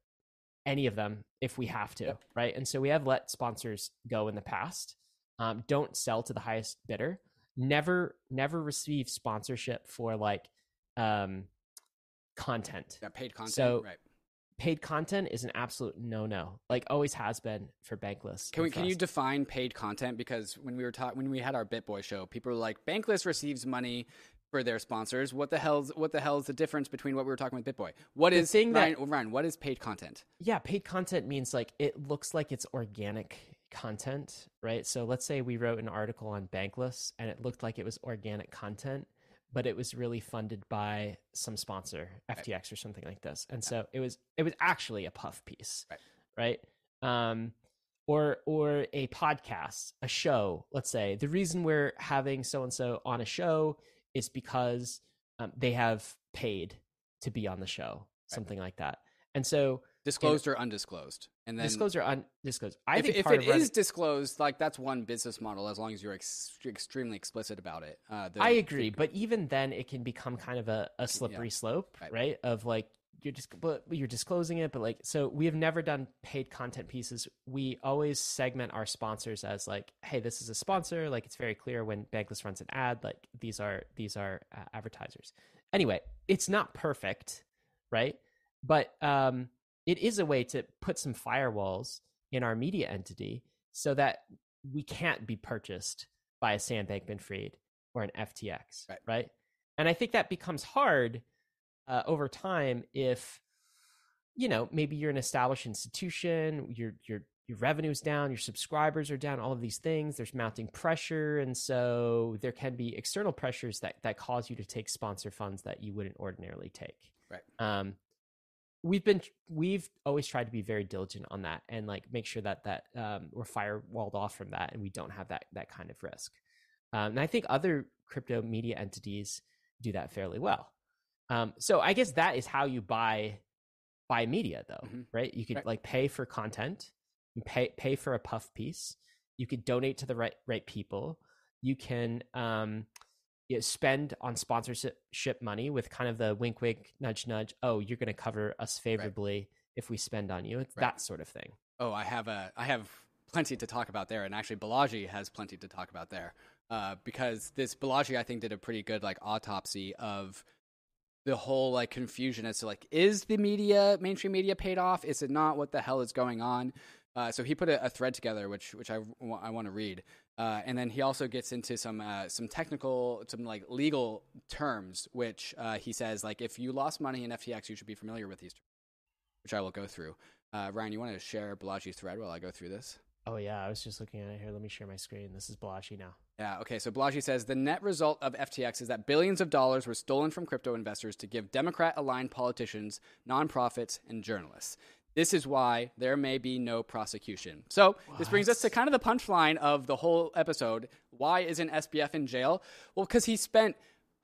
any of them if we have to, yep. right? And so we have let sponsors go in the past. Um, don't sell to the highest bidder. Never, never receive sponsorship for like um, content. Yeah, paid content. So, right. Paid content is an absolute no-no. Like always has been for Bankless. Can we, can you define paid content? Because when we were talking, when we had our BitBoy show, people were like, Bankless receives money for their sponsors. What the hell's what the hell is the difference between what we were talking with BitBoy? What the is Ryan, that, Ryan? What is paid content? Yeah, paid content means like it looks like it's organic content, right? So let's say we wrote an article on Bankless and it looked like it was organic content, but it was really funded by some sponsor, FTX right. or something like this. And yeah. so it was it was actually a puff piece, right? right? Um, or or a podcast, a show. Let's say the reason we're having so and so on a show is because um, they have paid to be on the show, something like that. And so disclosed or undisclosed, and then disclosed or undisclosed. I if, think if it is running... disclosed, like that's one business model as long as you're ex- extremely explicit about it. Uh, the, I agree, the... but even then, it can become kind of a, a slippery yeah. slope, right. right? Of like you're just but you're disclosing it but like so we have never done paid content pieces we always segment our sponsors as like hey this is a sponsor like it's very clear when bankless runs an ad like these are these are uh, advertisers anyway it's not perfect right but um it is a way to put some firewalls in our media entity so that we can't be purchased by a sam bankman fried or an ftx right. right? And i think that becomes hard uh, over time if you know maybe you're an established institution your your your revenue's down your subscribers are down all of these things there's mounting pressure and so there can be external pressures that that cause you to take sponsor funds that you wouldn't ordinarily take. Right. Um we've been we've always tried to be very diligent on that and like make sure that that um, we're firewalled off from that and we don't have that that kind of risk um, and i think other crypto media entities do that fairly well um, so I guess that is how you buy buy media, though, mm-hmm. right? You could right. like pay for content, you pay pay for a puff piece. You could donate to the right right people. You can um, you know, spend on sponsorship money with kind of the wink wink nudge nudge. Oh, you're going to cover us favorably right. if we spend on you. It's right. that sort of thing. Oh, I have a I have plenty to talk about there, and actually Balaji has plenty to talk about there. Uh, because this Balaji, I think, did a pretty good like autopsy of the whole like confusion as to like is the media mainstream media paid off is it not what the hell is going on uh, so he put a, a, thread together which which I, I want to read uh, and then he also gets into some uh, some technical some like legal terms which uh, he says like if you lost money in FTX you should be familiar with these terms which I will go through uh, Ryan you want to share Balaji's thread while I go through this Oh yeah, I was just looking at it here. Let me share my screen. This is Balaji now. Yeah, okay. So Balaji says the net result of FTX is that billions of dollars were stolen from crypto investors to give Democrat aligned politicians, nonprofits, and journalists. This is why there may be no prosecution. So, what? this brings us to kind of the punchline of the whole episode. Why isn't SBF in jail? Well, because he spent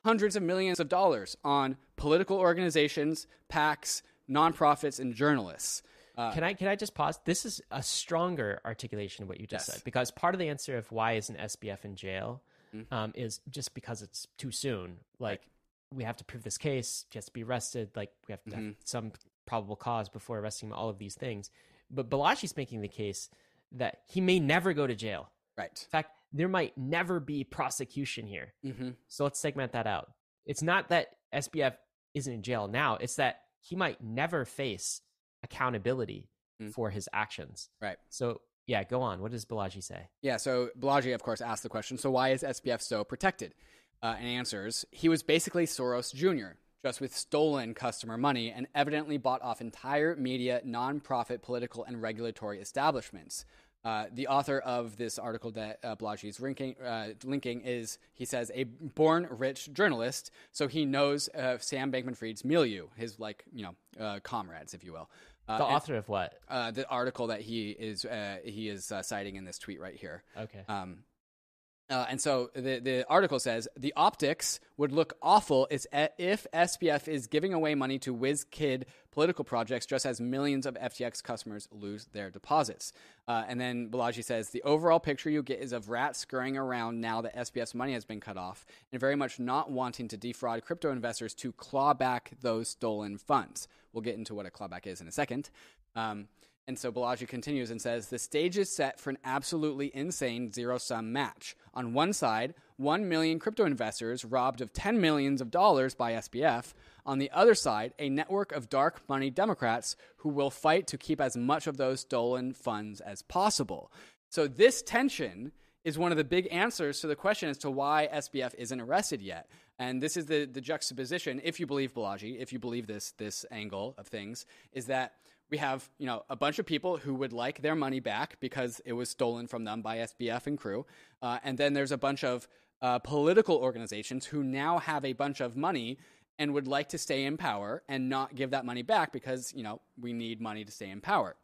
hundreds of millions of dollars on political organizations, PACs, nonprofits, and journalists. Uh, can I can I just pause? This is a stronger articulation of what you just yes. said because part of the answer of why isn't SBF in jail mm-hmm. um, is just because it's too soon. Like right. we have to prove this case, he has to be arrested. Like we have to mm-hmm. have some probable cause before arresting him. All of these things, but Balaji's making the case that he may never go to jail. Right. In fact, there might never be prosecution here. Mm-hmm. So let's segment that out. It's not that SBF isn't in jail now; it's that he might never face accountability mm. for his actions. Right. So Yeah, go on. What does Balaji say? Yeah, so Balaji, of course, asked the question so why is SBF so protected? Uh, and answers he was basically Soros Jr., just with stolen customer money and evidently bought off entire media, nonprofit, political, and regulatory establishments. Uh, the author of this article that uh, is linking, uh, linking is, he says, a born rich journalist, so he knows uh, Sam Bankman-Fried's milieu, his like you know uh, comrades, if you will. Uh, The and- author of what? uh, the article that he is uh, he is uh, citing in this tweet right here. Okay. Um, uh, and so the the article says the optics would look awful if SBF is giving away money to whiz kid political projects just as millions of FTX customers lose their deposits. Uh, and then Balaji says the overall picture you get is of rats scurrying around now that SBF's money has been cut off and very much not wanting to defraud crypto investors to claw back those stolen funds. We'll get into what a clawback is in a second. Um, and so Balaji continues and says the stage is set for an absolutely insane zero sum match. On one side, 1 million crypto investors robbed of 10 millions of dollars by SBF. On the other side, a network of dark money Democrats who will fight to keep as much of those stolen funds as possible. So this tension is one of the big answers to the question as to why SBF isn't arrested yet. And this is the, the juxtaposition, if you believe Balaji, if you believe this this angle of things, is that we have you know a bunch of people who would like their money back because it was stolen from them by SBF and crew, uh, and then there's a bunch of uh, political organizations who now have a bunch of money and would like to stay in power and not give that money back because you know we need money to stay in power.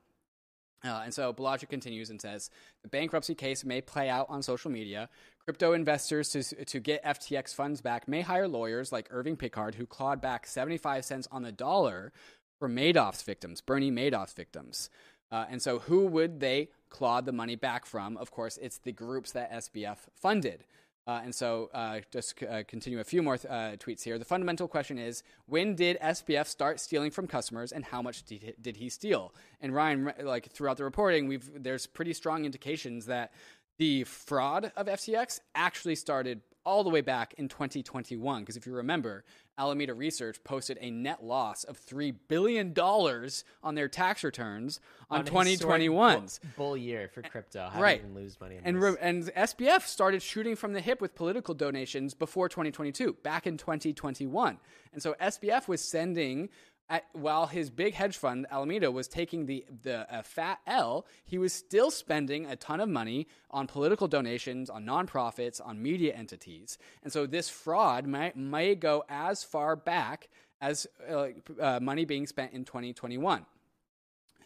Uh, and so Balaji continues and says the bankruptcy case may play out on social media. Crypto investors to, to get FTX funds back may hire lawyers like Irving Picard, who clawed back 75 cents on the dollar for Madoff's victims, Bernie Madoff's victims. Uh, and so, who would they claw the money back from? Of course, it's the groups that SBF funded. Uh, and so, uh, just uh, continue a few more uh, tweets here. The fundamental question is when did SBF start stealing from customers, and how much did did he steal? And Ryan, like throughout the reporting, we've there's pretty strong indications that the fraud of FTX actually started all the way back in 2021. Because if you remember, Alameda Research posted a net loss of $3 billion on their tax returns on, historic 2021's. bull, year for crypto. How Right. lose money? On And, re- and SBF started shooting from the hip with political donations before 2022, back in 2021. And so SBF was sending, at, while his big hedge fund, Alameda, was taking the, the uh, fat L, he was still spending a ton of money on political donations, on nonprofits, on media entities. And so this fraud may, may go as far back as uh, uh, money being spent in 2021.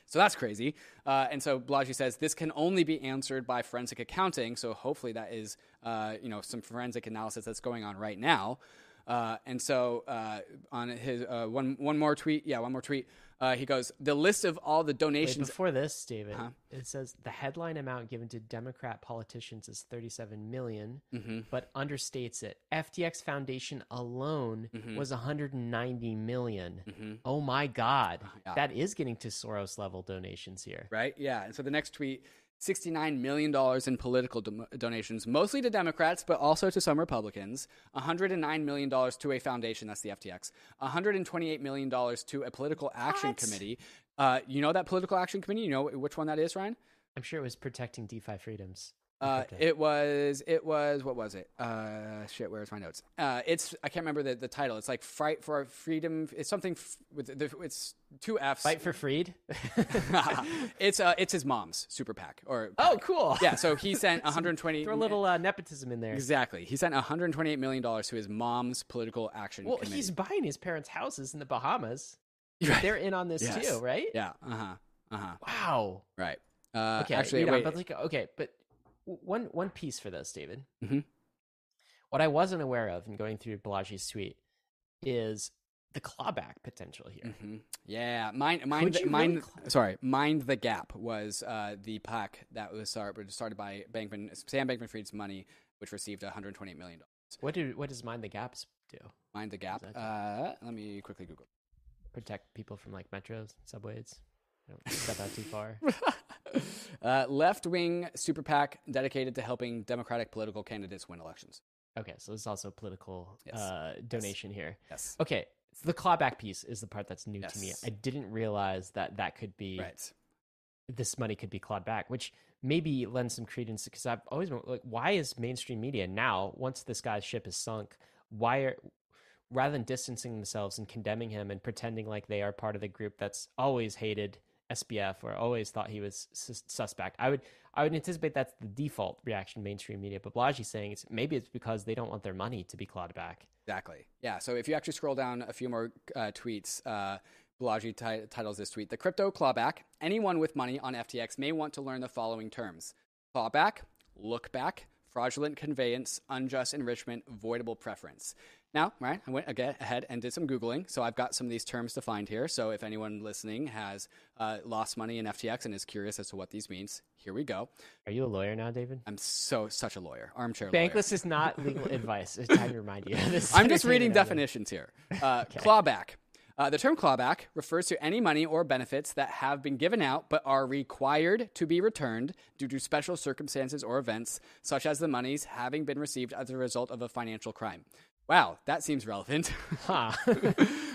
So that's crazy. Uh, and so Balaji says this can only be answered by forensic accounting. So hopefully that is, uh, you know, some forensic analysis that's going on right now. Uh, and so uh, on his uh, one one more tweet, yeah, one more tweet. Uh, he goes, the list of all the Wait, donations. before this, David, Uh-huh. it says the headline amount given to Democrat politicians is 37 million, Mm-hmm. but understates it. FTX Foundation alone Mm-hmm. was 190 million. Oh my God, Yeah. that is getting to Soros level donations here. right? Yeah. And so the next tweet $69 million in political do- donations, mostly to Democrats, but also to some Republicans. $109 million to a foundation, that's the FTX. $128 million to a political action What? committee. Uh, you know that political action committee? You know which one that is, Ryan? I'm sure it was protecting DeFi freedoms. Uh, it was it was what was it? Uh, shit, where's my notes? Uh, it's I can't remember the, the title. It's like fight for freedom. It's something f- with the, it's two F's. Fight for Freed. it's uh, it's his mom's super PAC or oh, cool. yeah. So he sent 120. Throw a little uh, nepotism in there. exactly. He sent 128 million dollars to his mom's political action. Well, committee. he's buying his parents' houses in the Bahamas. Right. They're in on this Yes. too, right? yeah. Uh huh. Uh huh. Wow. Right. Uh, Okay, actually, read on, wait. but like, okay, but one one piece for this, David. Mhm. What I wasn't aware of in going through Balaji's tweet is the clawback potential here. Mhm. Yeah, mind, mind, the, mind. really sorry, mind the gap was uh, the PAC that was started, started by Bankman Sam Bankman-Fried's money, which received 128 million dollars. What do what does mind the gaps do? Mind the gap. Uh, let me quickly Google. Protect people from like metros, subways. Don't step out too far. uh, left-wing super PAC dedicated to helping Democratic political candidates win elections. Okay, so there's also a political Yes. uh, donation here. Yes. Okay, so the clawback piece is the part that's new to me. I didn't realize that that could be Right. this money could be clawed back, which maybe lends some credence because I've always been like, why is mainstream media now, once this guy's ship is sunk, why are rather than distancing themselves and condemning him and pretending like they are part of the group that's always hated SBF or always thought he was sus- suspect. I would I would anticipate that's the default reaction mainstream media. But Balaji saying it's maybe it's because they don't want their money to be clawed back. Exactly. Yeah. So if you actually scroll down a few more uh, tweets, uh, Balaji t- titles this tweet: "The crypto clawback. Anyone with money on FTX may want to learn the following terms: clawback, look back, fraudulent conveyance, unjust enrichment, voidable preference." Now, right, I went ahead and did some Googling. So I've got some of these terms defined here. So if anyone listening has uh, lost money in FTX and is curious as to what these means, here we go. Are you a lawyer now, David? I'm so such a lawyer, armchair Bankless lawyer. is not legal advice. It's time to remind you. I'm just reading definitions here. Uh, okay. Clawback. Uh, the term clawback refers to any money or benefits that have been given out but are required to be returned due to special circumstances or events, such as the monies having been received as a result of a financial crime. Wow, that seems relevant. Huh.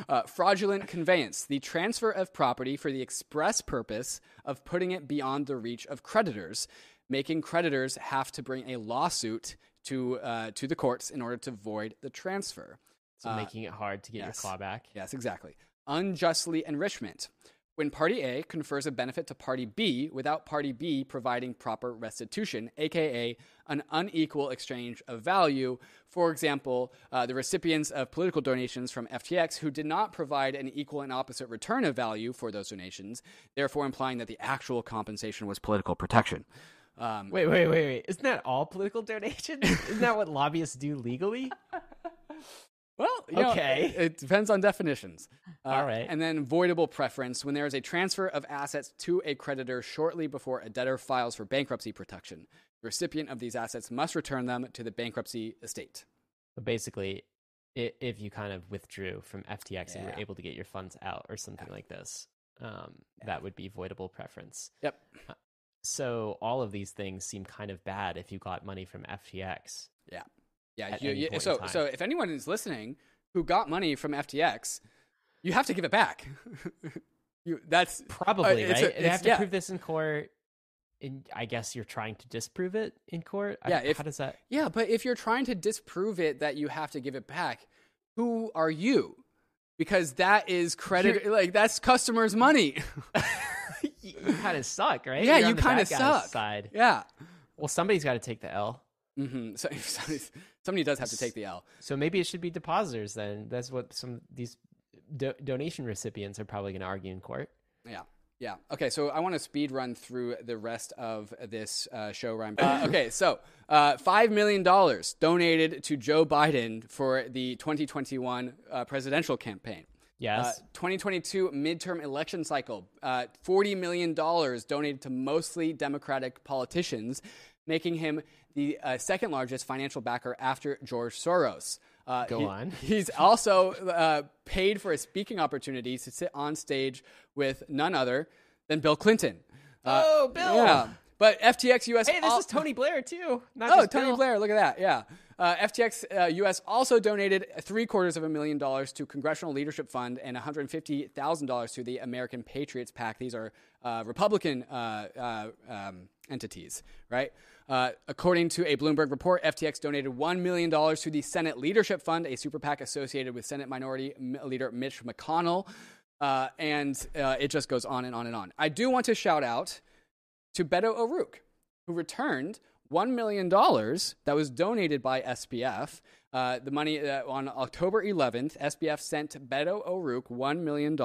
uh, fraudulent conveyance, the transfer of property for the express purpose of putting it beyond the reach of creditors, making creditors have to bring a lawsuit to, uh, to the courts in order to void the transfer. So uh, making it hard to get yes. your claw back. Yes, exactly. Unjustly enrichment, when Party A confers a benefit to Party B without Party B providing proper restitution, aka an unequal exchange of value. For example, uh, the recipients of political donations from FTX who did not provide an equal and opposite return of value for those donations, therefore implying that the actual compensation was political protection. Um, wait, wait, wait, wait. Isn't that all political donations? Isn't that what lobbyists do legally? Well, okay. Know, it depends on definitions. Uh, All right. And then voidable preference when there is a transfer of assets to a creditor shortly before a debtor files for bankruptcy protection. The recipient of these assets must return them to the bankruptcy estate. So basically, if you kind of withdrew from FTX yeah. and were able to get your funds out or something yeah. like this, um, yeah. that would be voidable preference. Yep. Uh, so all of these things seem kind of bad if you got money from FTX. Yeah. Yeah, you, you, so so if anyone is listening who got money from FTX, you have to give it back. you that's probably uh, right. A, they have to yeah. prove this in court. And I guess you're trying to disprove it in court. Yeah, I, if, how does that? Yeah, but if you're trying to disprove it that you have to give it back, who are you? Because that is credit, you're, like that's customers' money. you kind of suck, right? Yeah, you're you kind of suck. Side. Yeah. Well, somebody's got to take the L. Mm-hmm. So, somebody does have to take the L. So maybe it should be depositors then. That's what some these do- donation recipients are probably going to argue in court. Yeah. Yeah. Okay. So I want to speed run through the rest of this uh, show. Rhyme. Uh, okay. So uh, five million dollars donated to Joe Biden for the 2021 uh, presidential campaign. Yes. 2022 midterm election cycle. Uh, $40 million donated to mostly Democratic politicians, making him the uh, second largest financial backer after George Soros. Uh, Go he, on. He's also uh, paid for a speaking opportunity to sit on stage with none other than Bill Clinton. Uh, oh, Bill! Yeah. But FTX US. Hey, this al- is Tony Blair too. oh, Tony Bill. Blair! Look at that. Yeah. Uh, FTX US uh, also donated three quarters of a million dollars to Congressional Leadership Fund and $150,000 to the American Patriots PAC. These are uh, Republican uh, um, entities, right? Uh, according to a Bloomberg report, FTX donated $1 million to the Senate Leadership Fund, a super PAC associated with Senate Minority Leader Mitch McConnell. Uh, and uh, it just goes on and on and on. I do want to shout out to Beto O'Rourke, who returned $1 million that was donated by SBF. Uh, the money uh, on October 11th, SBF sent Beto O'Rourke $1 million,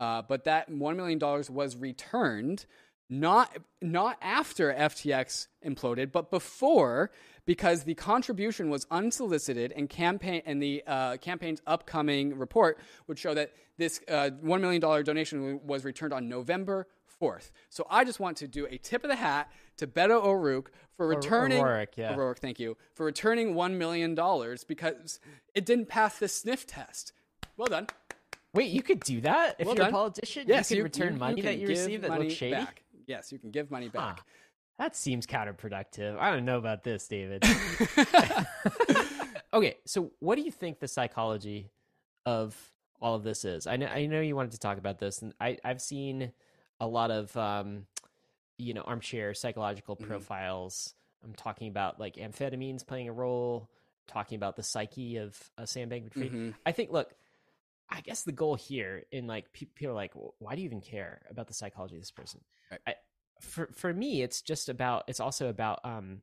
uh, but that $1 million was returned not not after FTX imploded, but before, because the contribution was unsolicited, and campaign and the uh, campaign's upcoming report would show that this uh, one million dollar donation was returned on November fourth. So I just want to do a tip of the hat to Beto O'Rourke for returning O'Rourke, yeah. O'Rourke, thank you for returning one million dollars because it didn't pass the sniff test. Well done. Wait, you could do that if well you're done. a politician. Yes, you can you, return you, money you that you received that looks shady. Back. Yes, you can give money back. Huh. That seems counterproductive. I don't know about this, David. okay, so what do you think the psychology of all of this is? I know, I know you wanted to talk about this, and I, I've seen a lot of um, you know armchair psychological Mhm. profiles. I'm talking about like amphetamines playing a role. Talking about the psyche of uh, Sam Bankman-Fried. Mhm. I think. Look, I guess the goal here in like people are like, "Well, why do you even care about the psychology of this person? Right. I, for for me, it's just about. It's also about um,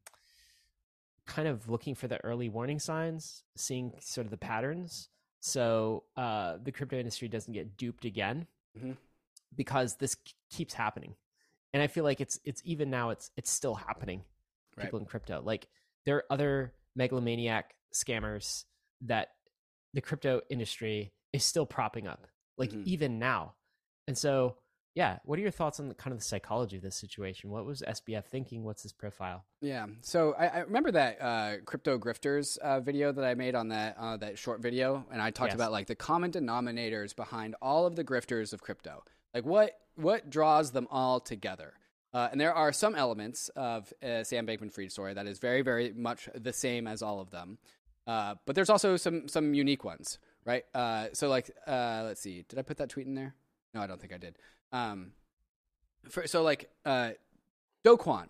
kind of looking for the early warning signs, seeing sort of the patterns, so uh, the crypto industry doesn't get duped again, Mhm. because this keeps happening, and I feel like it's it's even now it's it's still happening. Right. People in crypto, like there are other megalomaniac scammers that the crypto industry is still propping up, like Mhm. even now. And so, yeah, what are your thoughts on the kind of the psychology of this situation? What was SBF thinking? What's his profile? Yeah. So I, I remember that uh, crypto grifters uh, video that I made on that uh, that short video, and I talked Yes. about like the common denominators behind all of the grifters of crypto. Like what what draws them all together. Uh, and there are some elements of uh, Sam Bankman-Fried story that is very, very much the same as all of them. Uh, but there's also some some unique ones, right? Uh, so like, uh, let's see, did I put that tweet in there? No, I don't think I did. Um, for, so like, uh, Do Kwon,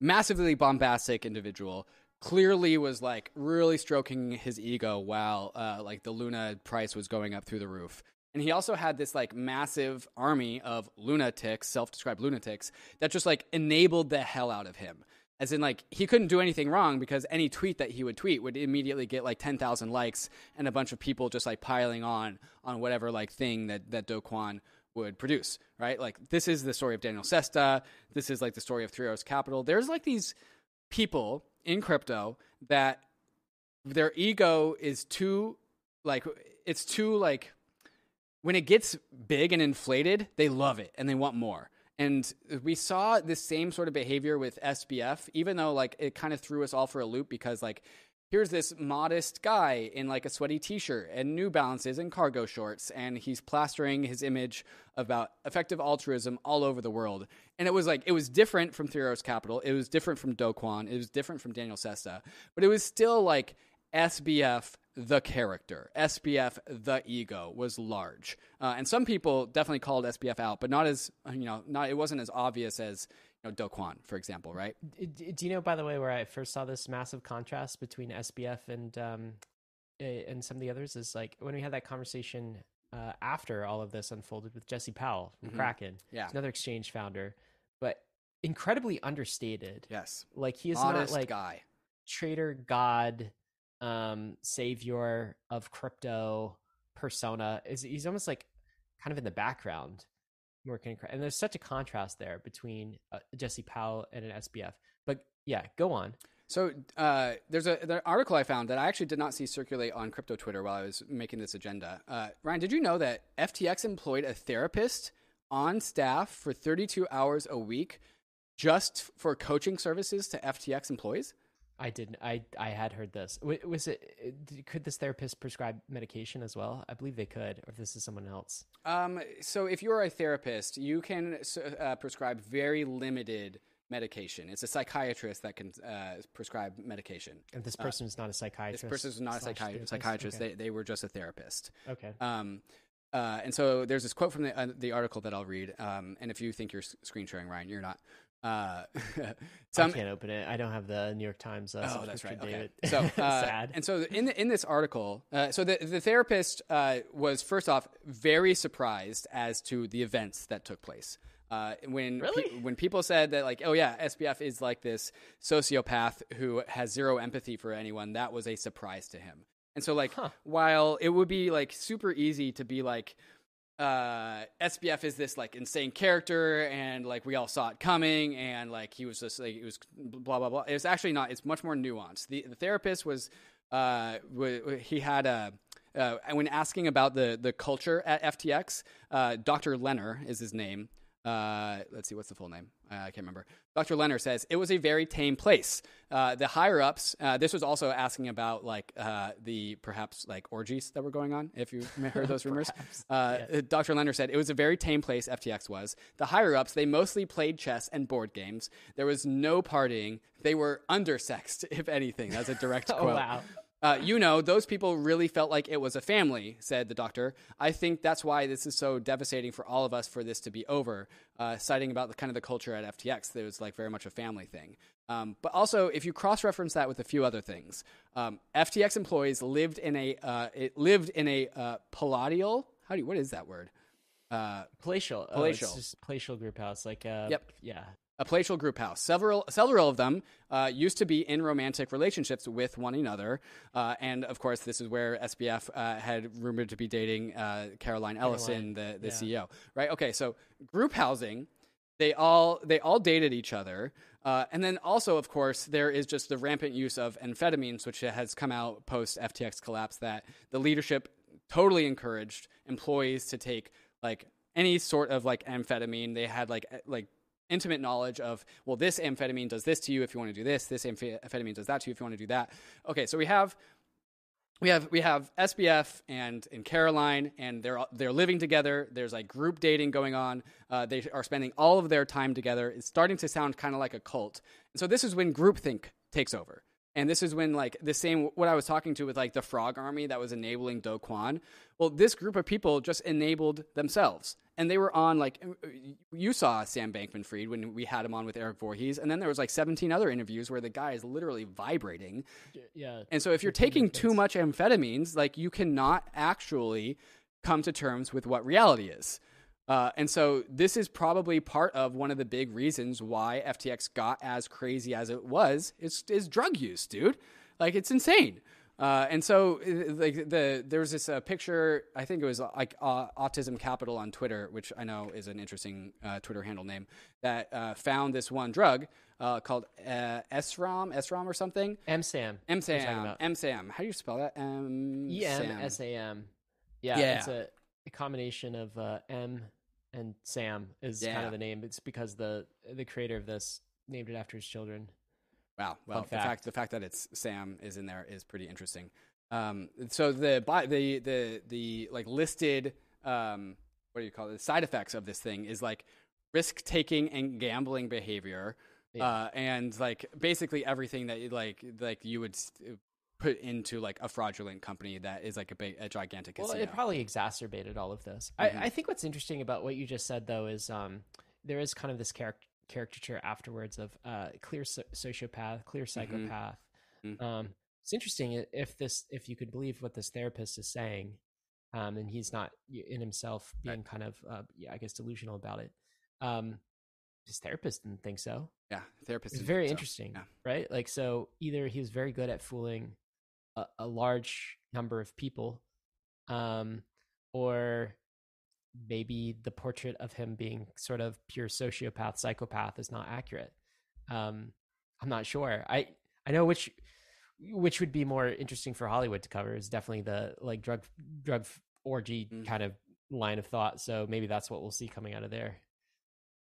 massively bombastic individual, clearly was like really stroking his ego while uh, like the Luna price was going up through the roof. And he also had this like massive army of lunatics, self-described lunatics, that just like enabled the hell out of him. As in, like he couldn't do anything wrong because any tweet that he would tweet would immediately get like ten thousand likes and a bunch of people just like piling on on whatever like thing that that Do Kwon would produce. Right? Like this is the story of Daniel Sesta. This is like the story of Three Arrows Capital. There's like these people in crypto that their ego is too like it's too like when it gets big and inflated, they love it and they want more. And we saw this same sort of behavior with SBF, even though like it kind of threw us all for a loop because like here's this modest guy in like a sweaty t-shirt and New Balances and cargo shorts, and he's plastering his image about effective altruism all over the world. And it was like it was different from Three Arrows Capital, it was different from Do Kwon, it was different from Daniel Sesta, but it was still like SBF the character, SBF the ego was large, uh, and some people definitely called SBF out, but not as you know, not it wasn't as obvious as you know Do Kwon, for example, right? Do you know, by the way, where I first saw this massive contrast between SBF and um, and some of the others is like when we had that conversation uh, after all of this unfolded with Jesse Powell from Mhm. Kraken, Yeah. another exchange founder, but incredibly understated. Yes, Like he is modest not like guy. trader god, um, savior of crypto persona. Is he's almost like kind of in the background working, and there's such a contrast there between uh, Jesse Powell and an SBF. But yeah, go on. So uh, there's a article I found that I actually did not see circulate on crypto Twitter while I was making this agenda. Uh, Ryan, did you know that FTX employed a therapist on staff for 32 hours a week just for coaching services to FTX employees? I didn't. I I had heard this. Was it? uh, Could this therapist prescribe medication as well? I believe they could. Or if this is someone else. Um, so if you're a therapist, you can uh, prescribe very limited medication. It's a psychiatrist that can uh, prescribe medication. And this person is not a psychiatrist. This person is not a psychi- psychiatrist. Okay. They, they were just a therapist. okay. Um, uh, and so there's this quote from the, uh, the article that I'll read. Um, and if you think you're screen sharing, Ryan, you're not. Uh, I can't open it. I don't have the New York Times. Uh, Oh, that's right. Okay. David. So uh, sad. And so in the, in this article, uh, so the the therapist uh, was first off very surprised as to the events that took place. Uh, when pe- Really? when people said that like oh yeah SBF is like this sociopath who has zero empathy for anyone that was a surprise to him and so like Huh. while it would be like super easy to be like uh SBF is this like insane character and like we all saw it coming and like he was just like it was blah blah blah. It was actually not. It's much more nuanced. The, the therapist was uh w- he had a uh, when asking about the the culture at FTX, uh, Dr. Lerner is his name. Uh, let's see, what's the full name? Uh, I can't remember. Dr. Lerner says it was a very tame place. Uh, the higher ups. Uh, this was also asking about like uh, the perhaps like orgies that were going on. If you heard those rumors, uh. Dr. Lerner said it was a very tame place. FTX was the higher ups. They mostly played chess and board games. There was no partying. They were undersexed, if anything. That's a direct oh quote. wow. Uh, you know, those people really felt like it was a family, said the doctor. I think that's why this is so devastating for all of us for this to be over, uh, citing about the kind of the culture at FTX. That was like very much a family thing. Um, but also, if you cross reference that with a few other things, um, FTX employees lived in a uh, it lived in a uh, palatial. How do you, what is that word? Uh, palatial. Palatial. Oh, it's just palatial group house. Like, uh, Yep. Yeah. A palatial group house. Several, several of them uh, used to be in romantic relationships with one another, uh, and of course, this is where SBF uh, had rumored to be dating uh, Caroline Ellison, the the CEO. Right? Okay, so group housing, they all they all dated each other. Uh, and then also, of course, there is just the rampant use of amphetamines, which has come out post FTX collapse, that the leadership totally encouraged employees to take like any sort of like amphetamine. They had like like intimate knowledge of well this amphetamine does this to you if you want to do this this amphetamine does that to you if you want to do that. Okay so we have we have we have SBF and and Caroline and they're they're living together. There's like group dating going on. Uh, they are spending all of their time together. It's starting to sound kind of like a cult. And so this is when groupthink takes over and this is when like the same what I was talking to with like the frog army that was enabling Do Kwon. Well, this group of people just enabled themselves. And they were on like uh, you saw Sam Bankman Fried when we had him on with Eric Voorhees, and then there was like 17 other interviews where the guy is literally vibrating. Yeah. And so if you're taking too much amphetamines, like you cannot actually come to terms with what reality is. Uh, and so this is probably part of one of the big reasons why FTX got as crazy as it was is, is drug use, dude. Like it's insane. Uh, and so uh, like the there was this uh, picture I think it was like uh, Autism Capital on Twitter, which I know is an interesting uh, Twitter handle name that uh, found this one drug called SRAM, SRAM or something. EMSAM. EMSAM. EMSAM. How do you spell that? M. E M S A M. Yeah, Yeah. It's a, a combination of uh, M and Sam is kind of the name. It's because the the creator of this named it after his children. Wow. Well, Fun the fact. fact. the fact that it's Sam is in there is pretty interesting. Um, so the the the the like listed um, what do you call it? The side effects of this thing is like risk taking and gambling behavior, Yeah. uh, and like basically everything that you like like you would put into like a fraudulent company that is like a big a gigantic Well, casino. it probably exacerbated all of this. Mhm. I, I think what's interesting about what you just said, though, is um, there is kind of this charac- caricature afterwards of uh, clear so- sociopath, clear psychopath. Mhm. Um, it's interesting if this, if you could believe what this therapist is saying, um, and he's not in himself being kind of, uh, yeah, I guess, delusional about it. Um, his therapist didn't think so. yeah, therapist. It's very so. interesting, Yeah. right? Like, so either he was very good at fooling a, a large number of people, um, or maybe the portrait of him being sort of pure sociopath, psychopath is not accurate. Um, I'm not sure. I I know which which would be more interesting for Hollywood to cover is definitely the like drug drug orgy Mm. kind of line of thought. So maybe that's what we'll see coming out of there.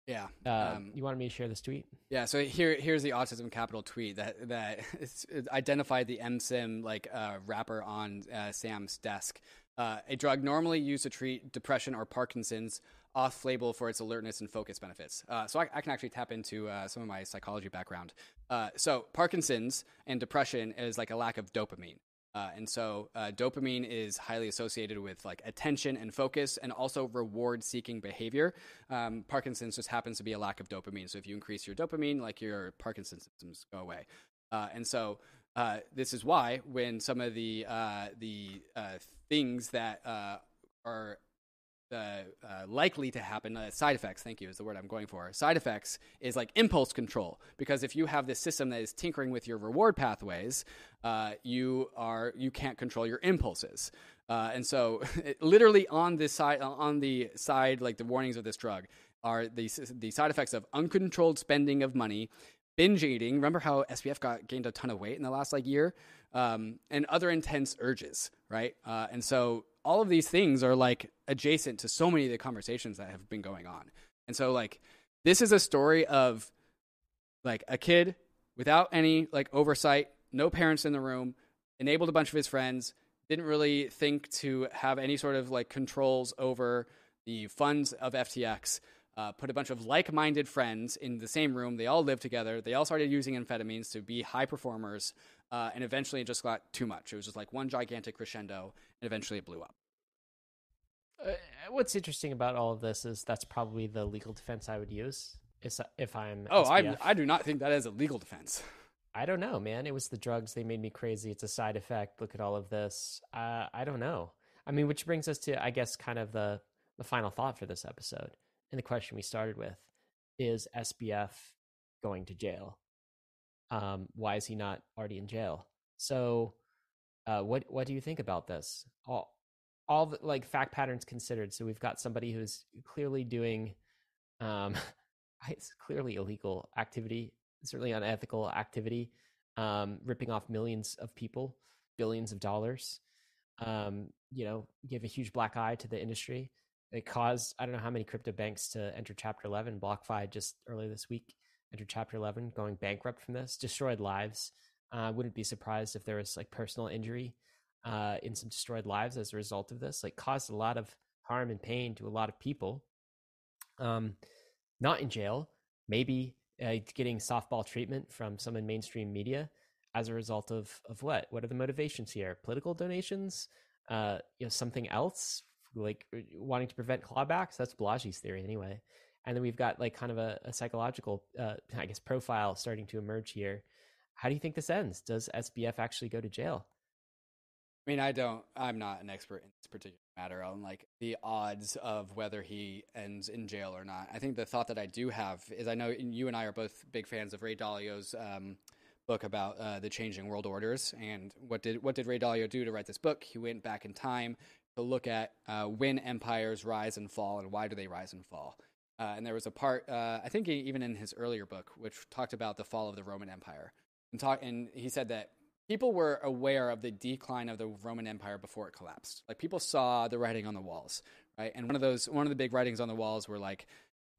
Yeah. Uh, Um, you wanted me to share this tweet? Yeah, so here here's the Autism Capital tweet that that identified the MSIM like uh, wrapper on uh, Sam's desk. Uh, a drug normally used to treat depression or Parkinson's, off-label for its alertness and focus benefits. Uh, so I, I can actually tap into uh, some of my psychology background. Uh, so Parkinson's and depression is like a lack of dopamine. Uh, and so uh, dopamine is highly associated with like attention and focus and also reward seeking behavior. Um, Parkinson's just happens to be a lack of dopamine. So if you increase your dopamine, like your Parkinson's symptoms go away. Uh, and so uh, this is why when some of the uh, the uh, things that are uh, uh, likely to happen, uh, side effects, thank you, is the word I'm going for. Side effects is like impulse control. Because if you have this system that is tinkering with your reward pathways, uh, you are you can't control your impulses. Uh, and so, it, literally on this side, on the side, like the warnings of this drug are the the side effects of uncontrolled spending of money, binge eating. Remember how SBF got gained a ton of weight in the last like year, um, and other intense urges, right? And so all of these things are like adjacent to so many of the conversations that have been going on. And so like this is a story of like a kid without any like oversight, no parents in the room, enabled a bunch of his friends, didn't really think to have any sort of like controls over the funds of FTX. Uh, put a bunch of like-minded friends in the same room. They all lived together. They all started using amphetamines to be high performers, uh, and eventually it just got too much. It was just like one gigantic crescendo, and eventually it blew up. Uh, what's interesting about all of this is that's probably the legal defense I would use if I'm. Oh, I I do not think that is a legal defense. I don't know, man. It was the drugs. They made me crazy. It's a side effect. Look at all of this. Uh, I don't know. I mean, which brings us to, I guess, kind of the the final thought for this episode and the question we started with is SBF going to jail? Um, why is he not already in jail? So, uh, what what do you think about this? All all the, like fact patterns considered. So we've got somebody who's clearly doing, um, it's clearly illegal activity, certainly unethical activity, um, ripping off millions of people, billions of dollars. Um, you know, give a huge black eye to the industry. It caused I don't know how many crypto banks to enter Chapter 11. BlockFi just earlier this week entered Chapter 11, going bankrupt from this. Destroyed lives. I uh, wouldn't be surprised if there was like personal injury uh, in some destroyed lives as a result of this. Like caused a lot of harm and pain to a lot of people. Um, not in jail, maybe uh, getting softball treatment from some in mainstream media as a result of of what? What are the motivations here? Political donations? Uh, you know, something else like uh, wanting to prevent clawbacks. That's Balaji's theory anyway. And then we've got like kind of a, a psychological, uh, I guess, profile starting to emerge here. How do you think this ends? Does SBF actually go to jail? I mean, I don't. I'm not an expert in this particular matter on like the odds of whether he ends in jail or not. I think the thought that I do have is I know you and I are both big fans of Ray Dalio's um, book about uh, the changing world orders and what did what did Ray Dalio do to write this book? He went back in time to look at uh, when empires rise and fall and why do they rise and fall. Uh, and there was a part, uh, I think even in his earlier book, which talked about the fall of the Roman Empire. And, talk, and he said that people were aware of the decline of the Roman Empire before it collapsed. Like people saw the writing on the walls, right? And one of those, one of the big writings on the walls were like,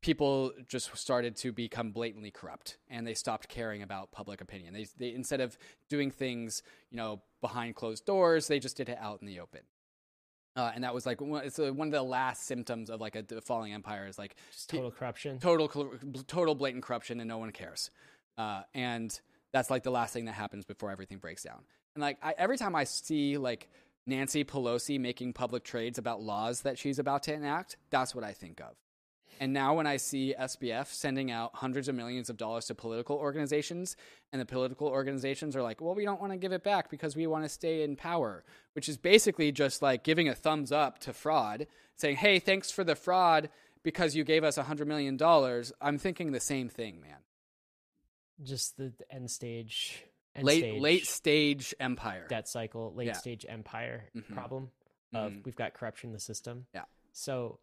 people just started to become blatantly corrupt and they stopped caring about public opinion. They, they instead of doing things, you know, behind closed doors, they just did it out in the open. Uh, and that was like one, it's a, one of the last symptoms of like a falling empire is like Just total corruption, total total blatant corruption, and no one cares. Uh, and that's like the last thing that happens before everything breaks down. And like I, every time I see like Nancy Pelosi making public trades about laws that she's about to enact, that's what I think of. And now when I see SBF sending out hundreds of millions of dollars to political organizations, and the political organizations are like, well, we don't want to give it back because we want to stay in power, which is basically just like giving a thumbs up to fraud, saying, hey, thanks for the fraud because you gave us a $100 million. I'm thinking the same thing, man. Just the, end stage. End late stage late stage empire debt cycle late yeah. stage empire mm-hmm. problem of mm-hmm. we've got corruption in the system yeah so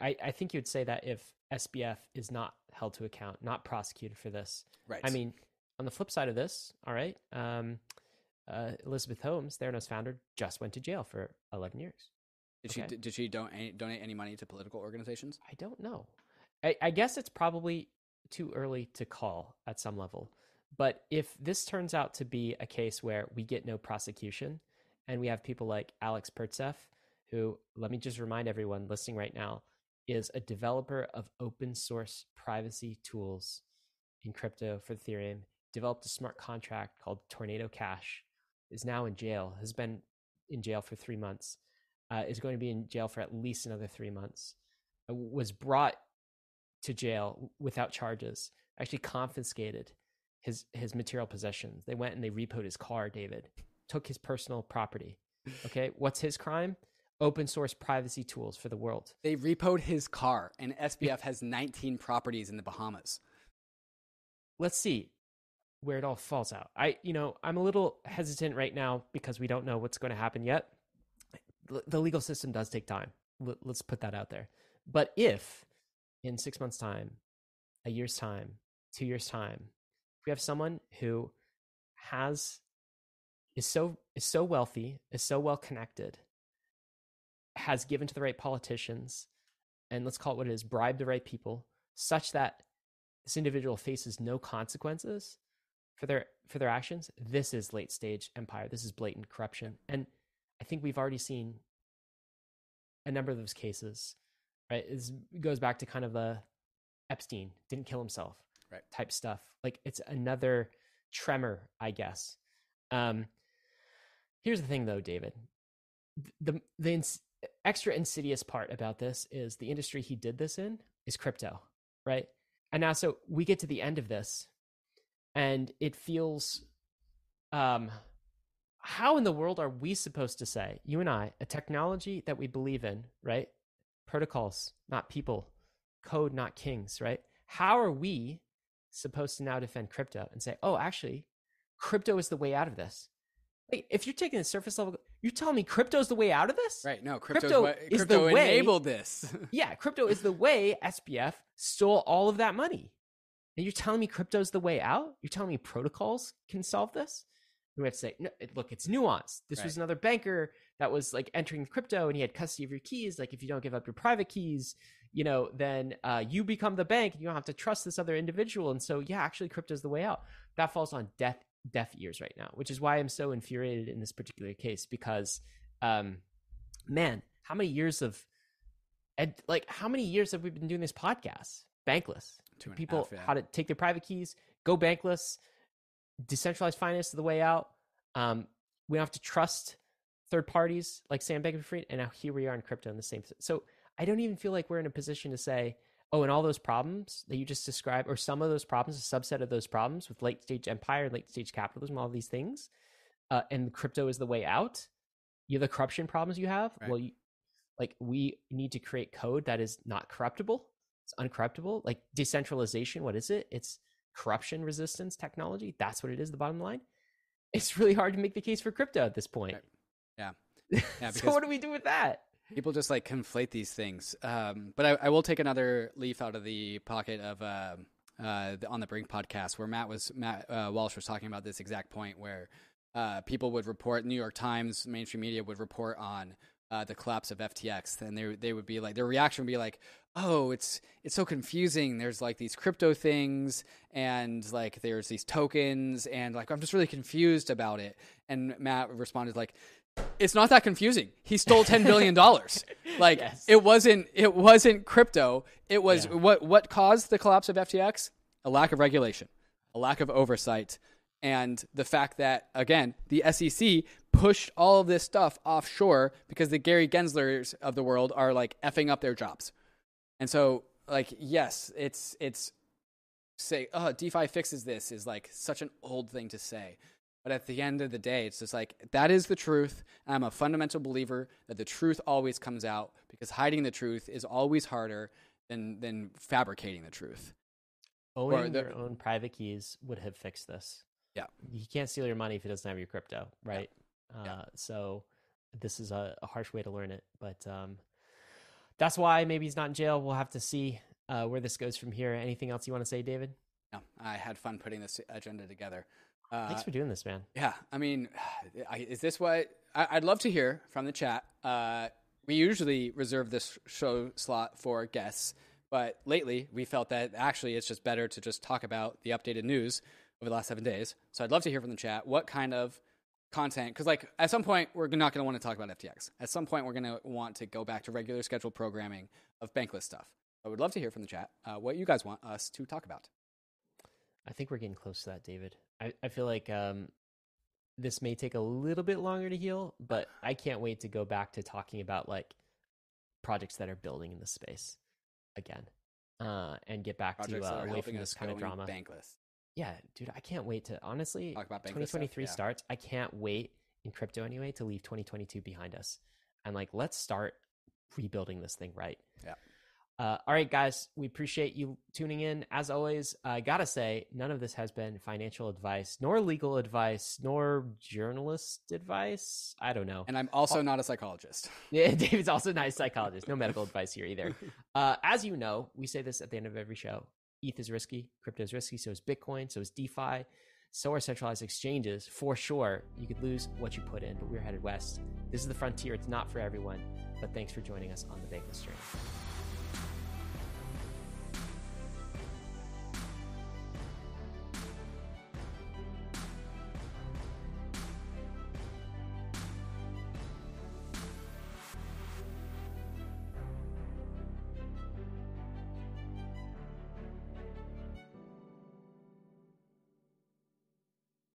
I, I think you would say that if SBF is not held to account, not prosecuted for this. Right. I mean, on the flip side of this, all right, um, uh, Elizabeth Holmes, Theranos founder, just went to jail for 11 years. Did okay. she did she donate donate any money to political organizations? I don't know. I, I guess it's probably too early to call at some level. But if this turns out to be a case where we get no prosecution and we have people like Alex Pertsev, who, let me just remind everyone listening right now, is a developer of open source privacy tools in crypto for Ethereum, developed a smart contract called Tornado Cash, is now in jail, has been in jail for three months, uh, is going to be in jail for at least another three months, uh, was brought to jail without charges, actually confiscated his, his material possessions. They went and they repoed his car, David, took his personal property. Okay, what's his crime? Open source privacy tools for the world. They repoed his car, and SBF has 19 properties in the Bahamas. Let's see where it all falls out. I, you know, I'm a little hesitant right now because we don't know what's going to happen yet. The legal system does take time. Let's put that out there. But if in six months' time, a year's time, two years' time, we have someone who has is so is so wealthy, is so well connected, has given to the right politicians, and let's call it what it is, bribe the right people, such that this individual faces no consequences for their for their actions. This is late stage empire. This is blatant corruption, and I think we've already seen a number of those cases. Right, it goes back to kind of the Epstein didn't kill himself, Right. Type stuff. Like it's another tremor, I guess. Um, here's the thing, though, David. The the extra insidious part about this is the industry he did this in is crypto, right? And now, so we get to the end of this, and it feels, um, how in the world are we supposed to say, you and I, a technology that we believe in, right? Protocols, not people, code, not kings, right? How are we supposed to now defend crypto and say, oh, actually, crypto is the way out of this? Like, if you're taking the surface level, you're telling me crypto is the way out of this? Right. No, Crypto what, is crypto the way- enabled this. Yeah, crypto is the way SBF stole all of that money. And you're telling me crypto's the way out? You're telling me protocols can solve this? We have to say, no, look, it's nuanced. This was another banker that was like entering crypto and he had custody of your keys. Like, if you don't give up your private keys, you know, then uh, you become the bank and you don't have to trust this other individual. And so, yeah, actually, crypto's the way out. That falls on deaf, deaf ears right now, which is why I'm so infuriated in this particular case because, um, man, how many years of and like how many years have we been doing this podcast? Bankless. Two and a people half, yeah. how to take their private keys go bankless decentralized finance is the way out. Um, we don't have to trust third parties like sam bankman-fried and now here we are in crypto in the same so i don't even feel like we're in a position to say oh and all those problems that you just described or some of those problems a subset of those problems with late stage empire late stage capitalism all these things uh, and crypto is the way out you have the corruption problems you have Right. well you, like we need to create code that is not corruptible it's uncorruptible like decentralization what is it it's corruption resistance technology that's what it is the bottom line it's really hard to make the case for crypto at this point Right. Yeah. Yeah, so what do we do with that People just like conflate these things. Um, but I, I will take another leaf out of the pocket of uh, uh, the, on the Brink podcast where Matt was Matt uh, Walsh was talking about this exact point where uh, people would report, New York Times, mainstream media would report on uh, the collapse of FTX, and they they would be like their reaction would be like, oh, it's it's so confusing. There's like these crypto things, and like there's these tokens, and like I'm just really confused about it. And Matt responded like, it's not that confusing. He stole ten billion dollars. like Yes. it wasn't it wasn't crypto. It was Yeah. what what caused the collapse of FTX? A lack of regulation, a lack of oversight, and the fact that again the SEC pushed all of this stuff offshore because the Gary Genslers of the world are like effing up their jobs. And so like yes, it's it's say oh DeFi fixes this is like such an old thing to say. But at the end of the day, it's just like that is the truth. And I'm a fundamental believer that the truth always comes out because hiding the truth is always harder than than fabricating the truth. owning the- your own private keys would have fixed this Yeah. you can't steal your money if it doesn't have your crypto right Yeah. uh, so this is a, a harsh way to learn it but um, that's why maybe he's not in jail we'll have to see uh, where this goes from here anything else you want to say david No, I had fun putting this agenda together. Uh, thanks for doing this man Yeah, I mean, is this what I, I'd love to hear from the chat? Uh, we usually reserve this show slot for guests, but lately we felt that actually it's just better to just talk about the updated news over the last seven days. So I'd love to hear from the chat what kind of content, because like at some point we're not going to want to talk about FTX. At some point we're going to want to go back to regular scheduled programming of bankless stuff. I would love to hear from the chat uh, what you guys want us to talk about. I think we're getting close to that, David. I, I feel like um, this may take a little bit longer to heal, but I can't wait to go back to talking about like projects that are building in the space again, uh, and get back Projects to uh, away from this kind of drama. bankless. Yeah, dude, I can't wait to honestly. Talk about bankless stuff, 2023 yeah. starts. I can't wait in crypto anyway to leave 2022 behind us, and like let's start rebuilding this thing right. Yeah. Uh, all right, guys, we appreciate you tuning in. As always, I gotta say, none of this has been financial advice, nor legal advice, nor journalist advice. I don't know. And I'm also not a psychologist. Yeah, David's also not a psychologist. No medical advice here either. Uh, as you know, we say this at the end of every show. ETH is risky, crypto is risky, so is Bitcoin, so is DeFi, so are centralized exchanges. For sure, you could lose what you put in, but we're headed west. This is the frontier. It's not for everyone, but thanks for joining us on the Bankless Journey.